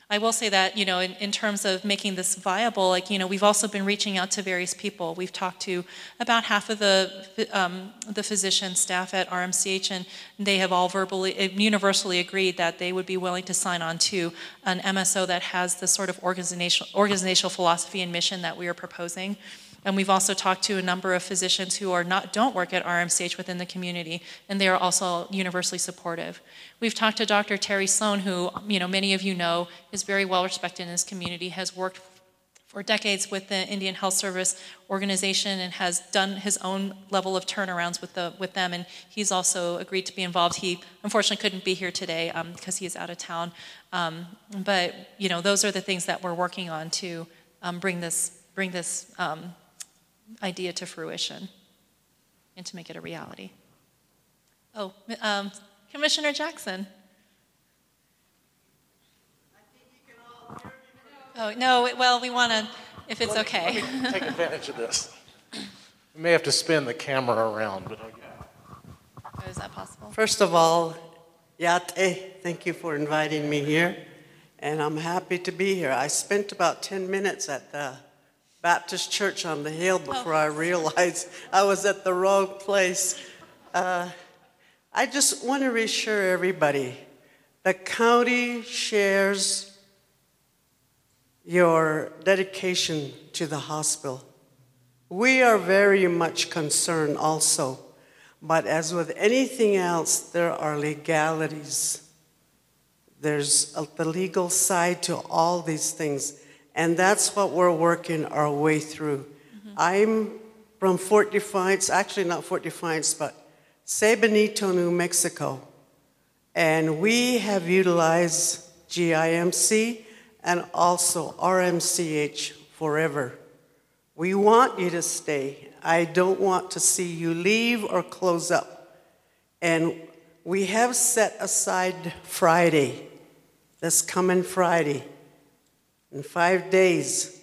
I will say that, you know, in, in, terms of making this viable, like, you know, we've also been reaching out to various people. We've talked to about half of the, um, the physician staff at RMCH, and they have all verbally, universally agreed that they would be willing to sign on to an MSO that has the sort of organizational, organizational philosophy and mission that we are proposing. And we've also talked to a number of physicians who are not, don't work at RMCH within the community, and they are also universally supportive. We've talked to Dr. Terry Sloan, who you know, many of you know is very well respected in this community, has worked for decades with the Indian Health Service organization and has done his own level of turnarounds with, the, with them. And he's also agreed to be involved. He unfortunately couldn't be here today um, because he is out of town. Um, but you know, those are the things that we're working on to um, bring this, bring this um, idea to fruition and to make it a reality. Oh, um, Commissioner Jackson. Oh, no, well, we want to, if it's okay. Let me take advantage of this. We may have to spin the camera around, but okay. Oh, Is that possible? First of all, Yate, thank you for inviting me here, and I'm happy to be here. I spent about 10 minutes at the Baptist Church on the hill before I realized I was at the wrong place. Uh, I just want to reassure everybody, the county shares your dedication to the hospital. We are very much concerned also but as with anything else, there are legalities. There's a, the legal side to all these things. And that's what we're working our way through. Mm-hmm. I'm from Fort Defiance, actually not Fort Defiance, but San Benito, New Mexico. And we have utilized GIMC and also RMCH forever. We want you to stay. I don't want to see you leave or close up. And we have set aside Friday, this coming Friday, in five days,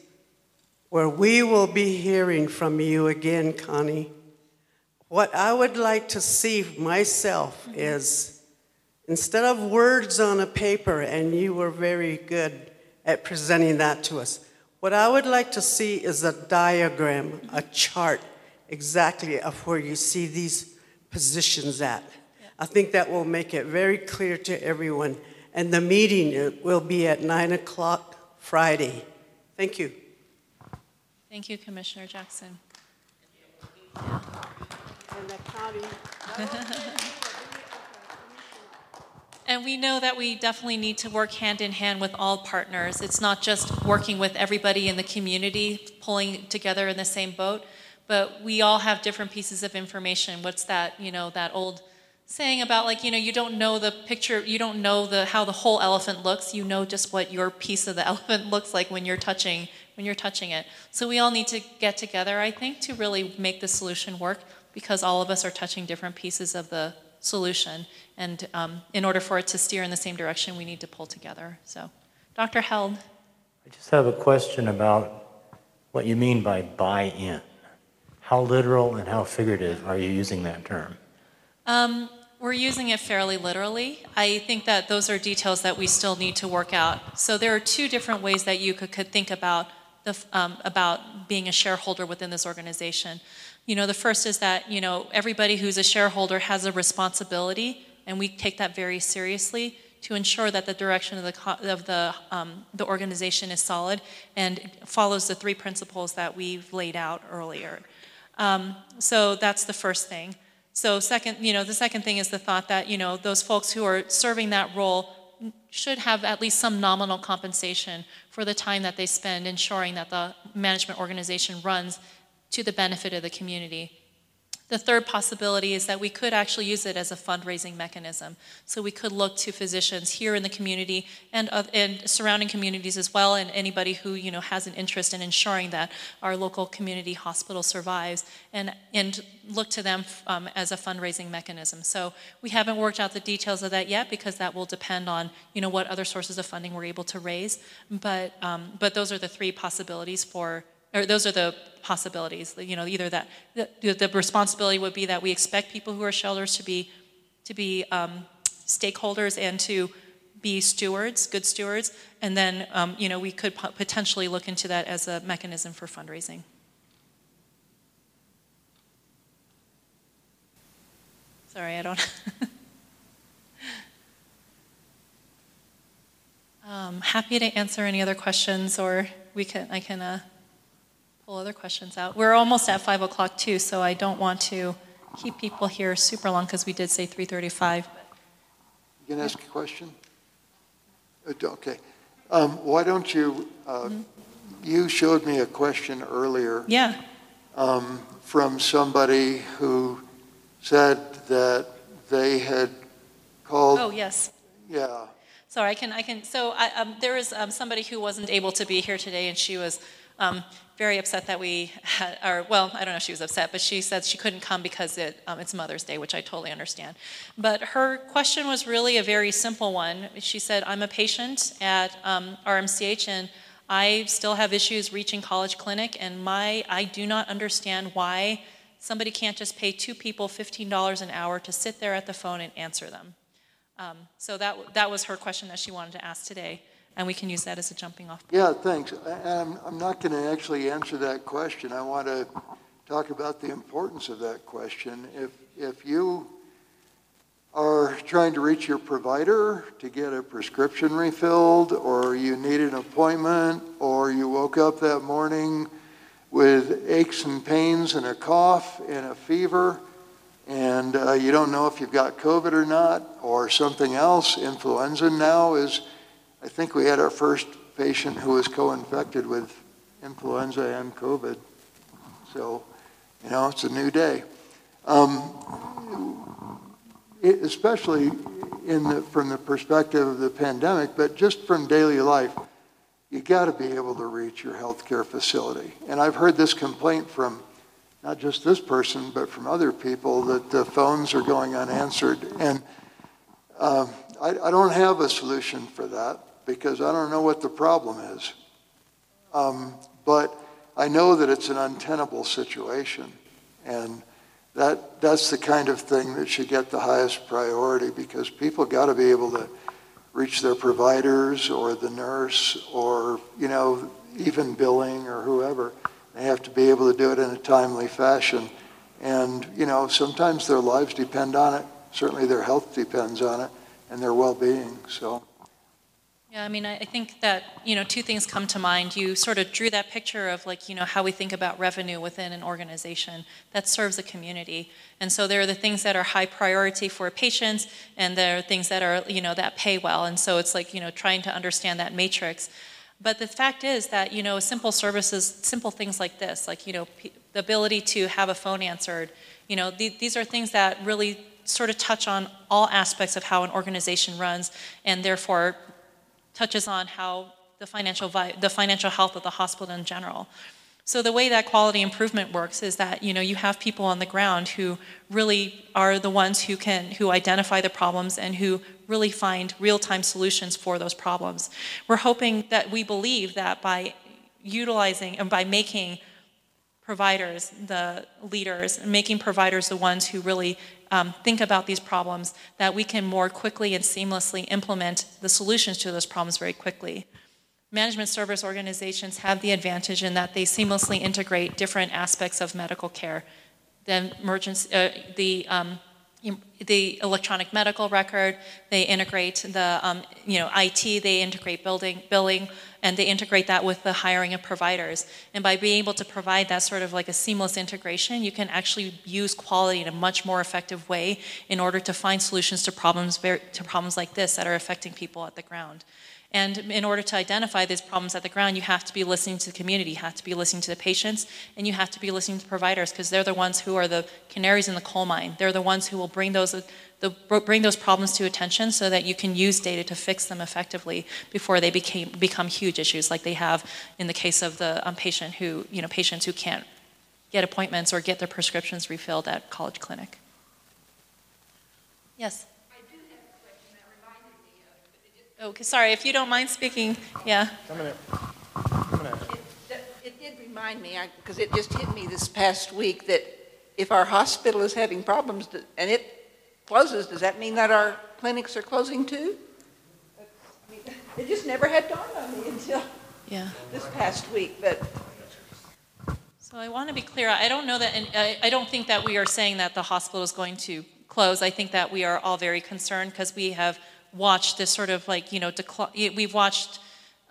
where we will be hearing from you again, Connie. What I would like to see myself is instead of words on a paper, and you were very good at presenting that to us, what I would like to see is a diagram, a chart exactly of where you see these positions at. I think that will make it very clear to everyone. And the meeting uh, will be at 9 o'clock Friday. Thank you. Thank you, Commissioner Jackson. <laughs> And we know that we definitely need to work hand in hand with all partners. It's not just working with everybody in the community, pulling together in the same boat, but we all have different pieces of information. What's that, you know, that old saying about like, you know, you don't know the picture, you don't know the how the whole elephant looks, you know just what your piece of the <laughs> elephant looks like when you're touching when you're touching it. So we all need to get together, I think, to really make the solution work because all of us are touching different pieces of the solution. And um, in order for it to steer in the same direction, we need to pull together. So, Dr. Held. I just have a question about what you mean by buy-in. How literal and how figurative are you using that term? Um, we're using it fairly literally. I think that those are details that we still need to work out. So there are two different ways that you could, could think about the, um, about being a shareholder within this organization. You know, the first is that you know everybody who's a shareholder has a responsibility, and we take that very seriously to ensure that the direction of the of the um, the organization is solid and follows the three principles that we've laid out earlier. Um, so that's the first thing. So second, you know, the second thing is the thought that you know those folks who are serving that role should have at least some nominal compensation for the time that they spend ensuring that the management organization runs to the benefit of the community. The third possibility is that we could actually use it as a fundraising mechanism. So we could look to physicians here in the community and, uh, and surrounding communities as well, and anybody who you know has an interest in ensuring that our local community hospital survives, and and look to them um, as a fundraising mechanism. So we haven't worked out the details of that yet because that will depend on you know what other sources of funding we're able to raise. But um, but those are the three possibilities for or those are the possibilities. You know, either that the, the responsibility would be that we expect people who are shelters to be to be um, stakeholders and to be stewards, good stewards, and then um, you know we could potentially look into that as a mechanism for fundraising. Sorry, I don't. <laughs> um, happy to answer any other questions, or we can I can. Uh, pull other questions out. We're almost at 5 o'clock too, so I don't want to keep people here super long because we did say 3:35. You can ask a question? Uh, Okay. Um, Why don't you, uh, Mm-hmm. you showed me a question earlier Yeah, um, from somebody who said that they had called, oh, yes. yeah, Sorry, I can, I can, so I, um, there was um, somebody who wasn't able to be here today, and she was um, very upset that we had, or, well, I don't know if she was upset, but she said she couldn't come because it, um, it's Mother's Day, which I totally understand. But her question was really a very simple one. She said, I'm a patient at um, RMCH, and I still have issues reaching College Clinic, and my, I do not understand why somebody can't just pay two people $15 an hour to sit there at the phone and answer them. Um, so that, that was her question that she wanted to ask today, and we can use that as a jumping off. point. Yeah, thanks. I'm, I'm not going to actually answer that question. I want to talk about the importance of that question. If, if you are trying to reach your provider to get a prescription refilled, or you need an appointment, or you woke up that morning with aches and pains and a cough and a fever, and uh, you don't know if you've got COVID or not, or something else. Influenza now is, I think we had our first patient who was co infected with influenza and COVID. So, you know, it's a new day. Um, it- especially in the, from the perspective of the pandemic, but just from daily life, you got to be able to reach your healthcare facility. And I've heard this complaint from not just this person, but from other people that the phones are going unanswered. And um, I, I don't have a solution for that because I don't know what the problem is. Um, but I know that it's an untenable situation. And that, that's the kind of thing that should get the highest priority because people got to be able to reach their providers or the nurse or, you know, even billing or whoever. They have to be able to do it in a timely fashion. And, you know, sometimes their lives depend on it. Certainly their health depends on it and their well-being. So, Yeah, I mean, I think that, you know, two things come to mind. You sort of drew that picture of like, you know, how we think about revenue within an organization that serves a community. And so there are the things that are high priority for patients, and there are things that are, you know, that pay well. And so it's like, you know, trying to understand that matrix. But the fact is that, you know, simple services, simple things like this, like, you know, the ability to have a phone answered, you know, th- these are things that really sort of touch on all aspects of how an organization runs and therefore touches on how the financial, vi- the financial health of the hospital in general. So the way that quality improvement works is that you know you have people on the ground who really are the ones who can who identify the problems and who really find real-time solutions for those problems. We're hoping that we believe that by utilizing and by making providers the leaders, making providers the ones who really um, think about these problems, that we can more quickly and seamlessly implement the solutions to those problems very quickly. Management service organizations have the advantage in that they seamlessly integrate different aspects of medical care. The emergency, uh, the um, the electronic medical record, they integrate the, um, you know, IT, they integrate building, billing, and they integrate that with the hiring of providers. And by being able to provide that sort of like a seamless integration, you can actually use quality in a much more effective way in order to find solutions to problems, to problems like this that are affecting people at the ground. And in order to identify these problems at the ground, you have to be listening to the community, you have to be listening to the patients, and you have to be listening to providers because they're the ones who are the canaries in the coal mine. They're the ones who will bring those, the, bring those problems to attention so that you can use data to fix them effectively before they became, become huge issues like they have in the case of the um, patient who, you know, patients who can't get appointments or get their prescriptions refilled at college clinic. Yes? Okay, sorry, if you don't mind speaking, yeah. Coming in. Coming in. It it did remind me, because it just hit me this past week, that if our hospital is having problems and it closes, does that mean that our clinics are closing too? I mean, It just never had dawned on me until Yeah. this past week, but So I want to be clear, I don't know that, and I, I don't think that we are saying that the hospital is going to close. I think that we are all very concerned because we have watched this sort of like, you know, decli- we've watched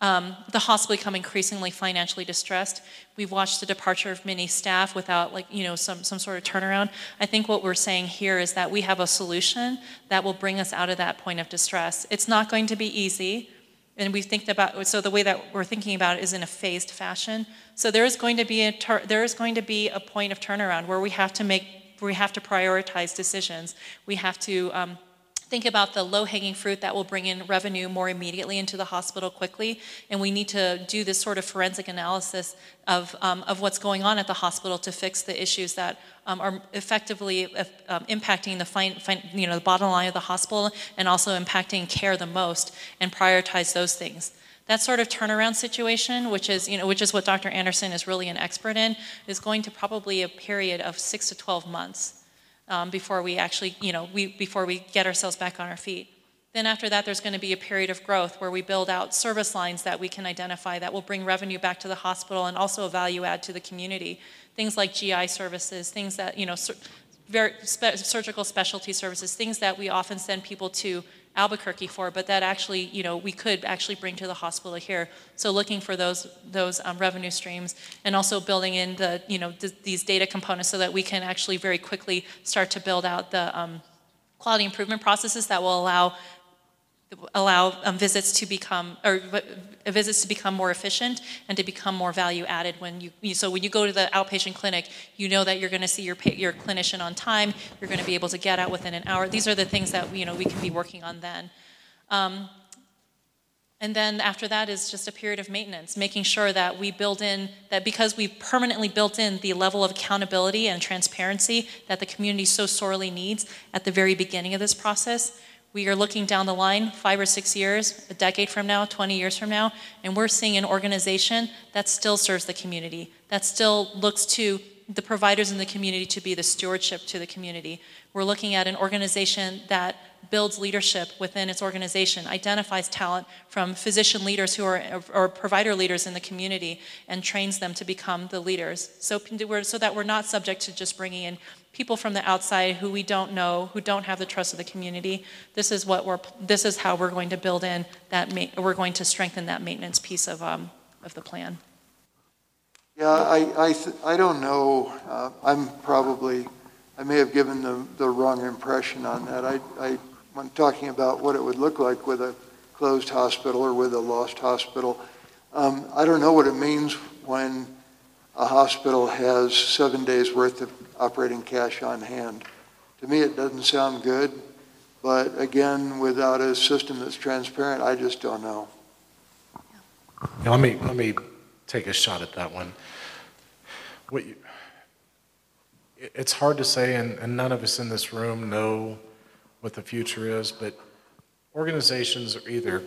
um, the hospital become increasingly financially distressed. We've watched the departure of many staff without like, you know, some, some sort of turnaround. I think what we're saying here is that we have a solution that will bring us out of that point of distress. It's not going to be easy. And we think about so the way that we're thinking about it is in a phased fashion. So there is going to be a tur- there is going to be a point of turnaround where we have to make we have to prioritize decisions. We have to um, think about the low-hanging fruit that will bring in revenue more immediately into the hospital quickly, and we need to do this sort of forensic analysis of, um, of what's going on at the hospital to fix the issues that um, are effectively uh, impacting the, fin- fin- you know, the bottom line of the hospital and also impacting care the most, and prioritize those things. That sort of turnaround situation, which is, you know, which is what Dr. Anderson is really an expert in, is going to probably a period of six to 12 months um, before we actually, you know, we, before we get ourselves back on our feet. Then after that, there's going to be a period of growth where we build out service lines that we can identify that will bring revenue back to the hospital and also a value add to the community. Things like GI services, things that, you know, sur- very spe- surgical specialty services, things that we often send people to Albuquerque for, but that actually, you know, we could actually bring to the hospital here. So looking for those those um, revenue streams, and also building in the, you know, th- these data components so that we can actually very quickly start to build out the um, quality improvement processes that will allow allow um, visits to become or uh, visits to become more efficient and to become more value added when you, you so when you go to the outpatient clinic you know that you're going to see your your clinician on time you're going to be able to get out within an hour. These are the things that you know we can be working on then. Um, and then after that is just a period of maintenance making sure that we build in that because we've permanently built in the level of accountability and transparency that the community so sorely needs at the very beginning of this process we are looking down the line five or six years, a decade from now, 20 years from now, and we're seeing an organization that still serves the community, that still looks to the providers in the community to be the stewardship to the community. We're looking at an organization that builds leadership within its organization, identifies talent from physician leaders who are or provider leaders in the community, and trains them to become the leaders. So, so that we're not subject to just bringing in people from the outside who we don't know, who don't have the trust of the community. This is what we're. This is how we're going to build in that. Ma- we're going to strengthen that maintenance piece of um, of the plan. Yeah, I, I, th- I don't know. Uh, I'm probably, I may have given the, the wrong impression on that. I, I, when talking about what it would look like with a closed hospital or with a lost hospital, um, I don't know what it means when a hospital has seven days' worth of operating cash on hand. To me, it doesn't sound good, but again, without a system that's transparent, I just don't know. Yeah, let me, let me take a shot at that one. What you, it- it's hard to say, and, and none of us in this room know what the future is, but organizations are either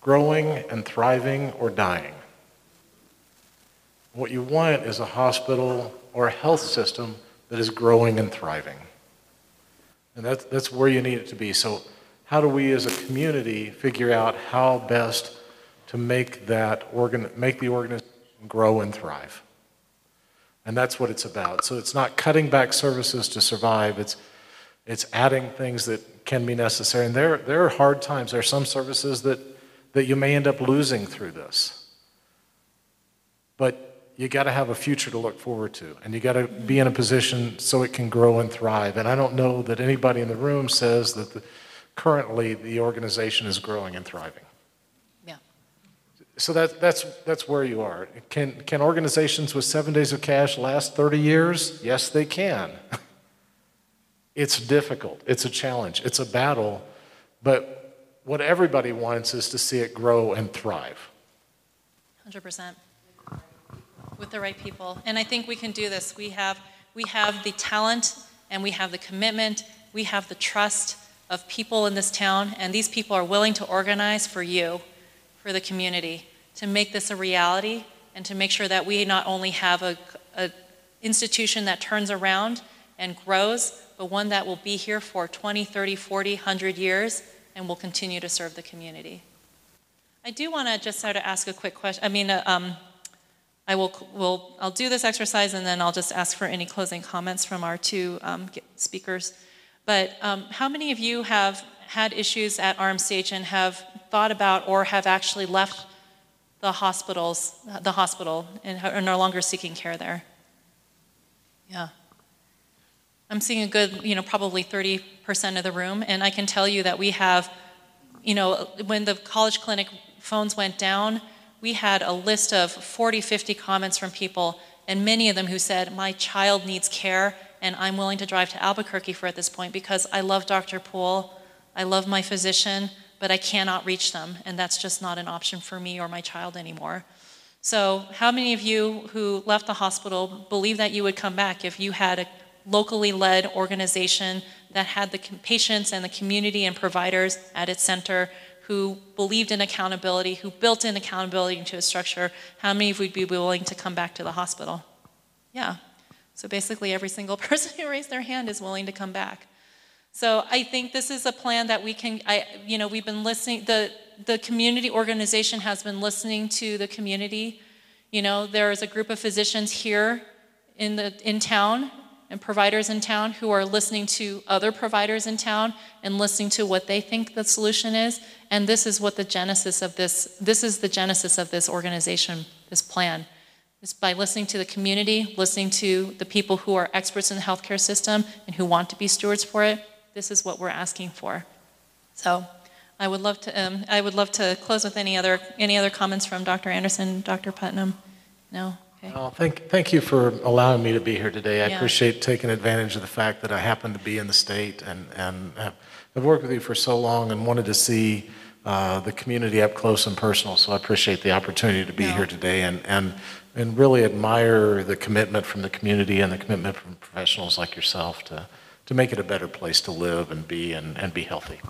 growing and thriving or dying. What you want is a hospital or a health system that is growing and thriving. And that's, that's where you need it to be. So, how do we as a community figure out how best to make that organ, make the organization grow and thrive? And that's what it's about. So, it's not cutting back services to survive, it's, it's adding things that can be necessary. And there, there are hard times. There are some services that, that you may end up losing through this. But you got to have a future to look forward to, and you got to be in a position so it can grow and thrive. And I don't know that anybody in the room says that the, currently the organization is growing and thriving. Yeah. So that, that's, that's where you are. Can, can organizations with seven days of cash last 30 years? Yes, they can. <laughs> It's difficult, it's a challenge, it's a battle, but what everybody wants is to see it grow and thrive. 100% with the right people. And I think we can do this. We have, we have the talent and we have the commitment, we have the trust of people in this town, and these people are willing to organize for you, for the community, to make this a reality and to make sure that we not only have a, a institution that turns around and grows, but one that will be here for 20, 30, 40, 100 years and will continue to serve the community. I do want to just sort of ask a quick question. I mean, uh, um, I will, will, I'll do this exercise and then I'll just ask for any closing comments from our two um, speakers. But um, how many of you have had issues at RMCH and have thought about or have actually left the hospitals, the hospital, and are no longer seeking care there? Yeah. I'm seeing a good, you know, probably 30% of the room, and I can tell you that we have, you know, when the college clinic phones went down, we had a list of 40, 50 comments from people, and many of them who said, My child needs care, and I'm willing to drive to Albuquerque for at this point because I love Dr. Poole, I love my physician, but I cannot reach them, and that's just not an option for me or my child anymore. So, how many of you who left the hospital believe that you would come back if you had a locally led organization that had the patients and the community and providers at its center who believed in accountability, who built in accountability into a structure, how many of you would be willing to come back to the hospital? Yeah. So basically, every single <laughs> person who raised their hand is willing to come back. So I think this is a plan that we can, I, you know, we've been listening, the, the community organization has been listening to the community. You know, there is a group of physicians here in the, in town and providers in town who are listening to other providers in town and listening to what they think the solution is. And this is what the genesis of this, this is the genesis of this organization, this plan. Is by listening to the community, listening to the people who are experts in the healthcare system and who want to be stewards for it, this is what we're asking for. So I would love to, um, I would love to close with any other, any other comments from Dr. Anderson, Dr. Putnam? No? Okay. Well, thank, thank you for allowing me to be here today. I Yeah. appreciate taking advantage of the fact that I happen to be in the state and, and have, have worked with you for so long and wanted to see uh, the community up close and personal. So I appreciate the opportunity to be Yeah. here today and, and, and really admire the commitment from the community and the commitment from professionals like yourself to, to make it a better place to live and be and, and be healthy.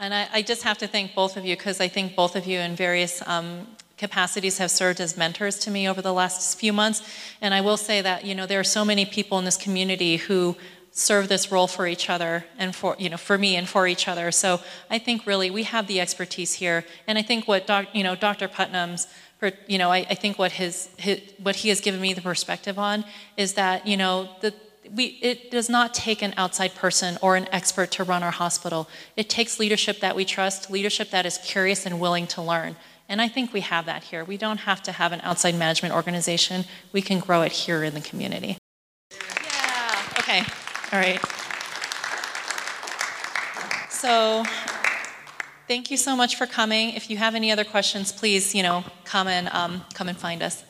And I, I just have to thank both of you because I think both of you in various um, capacities have served as mentors to me over the last few months. And I will say that, you know, there are so many people in this community who serve this role for each other and for, you know, for me and for each other. So I think really we have the expertise here. And I think what, doc, you know, Dr. Putnam's, you know, I, I think what his, his, what he has given me the perspective on is that, you know, the, we, it does not take an outside person or an expert to run our hospital. It takes leadership that we trust, leadership that is curious and willing to learn. And I think we have that here. We don't have to have an outside management organization. We can grow it here in the community. Yeah. Okay. All right. So, thank you so much for coming. If you have any other questions, please, you know, come and um, come and find us.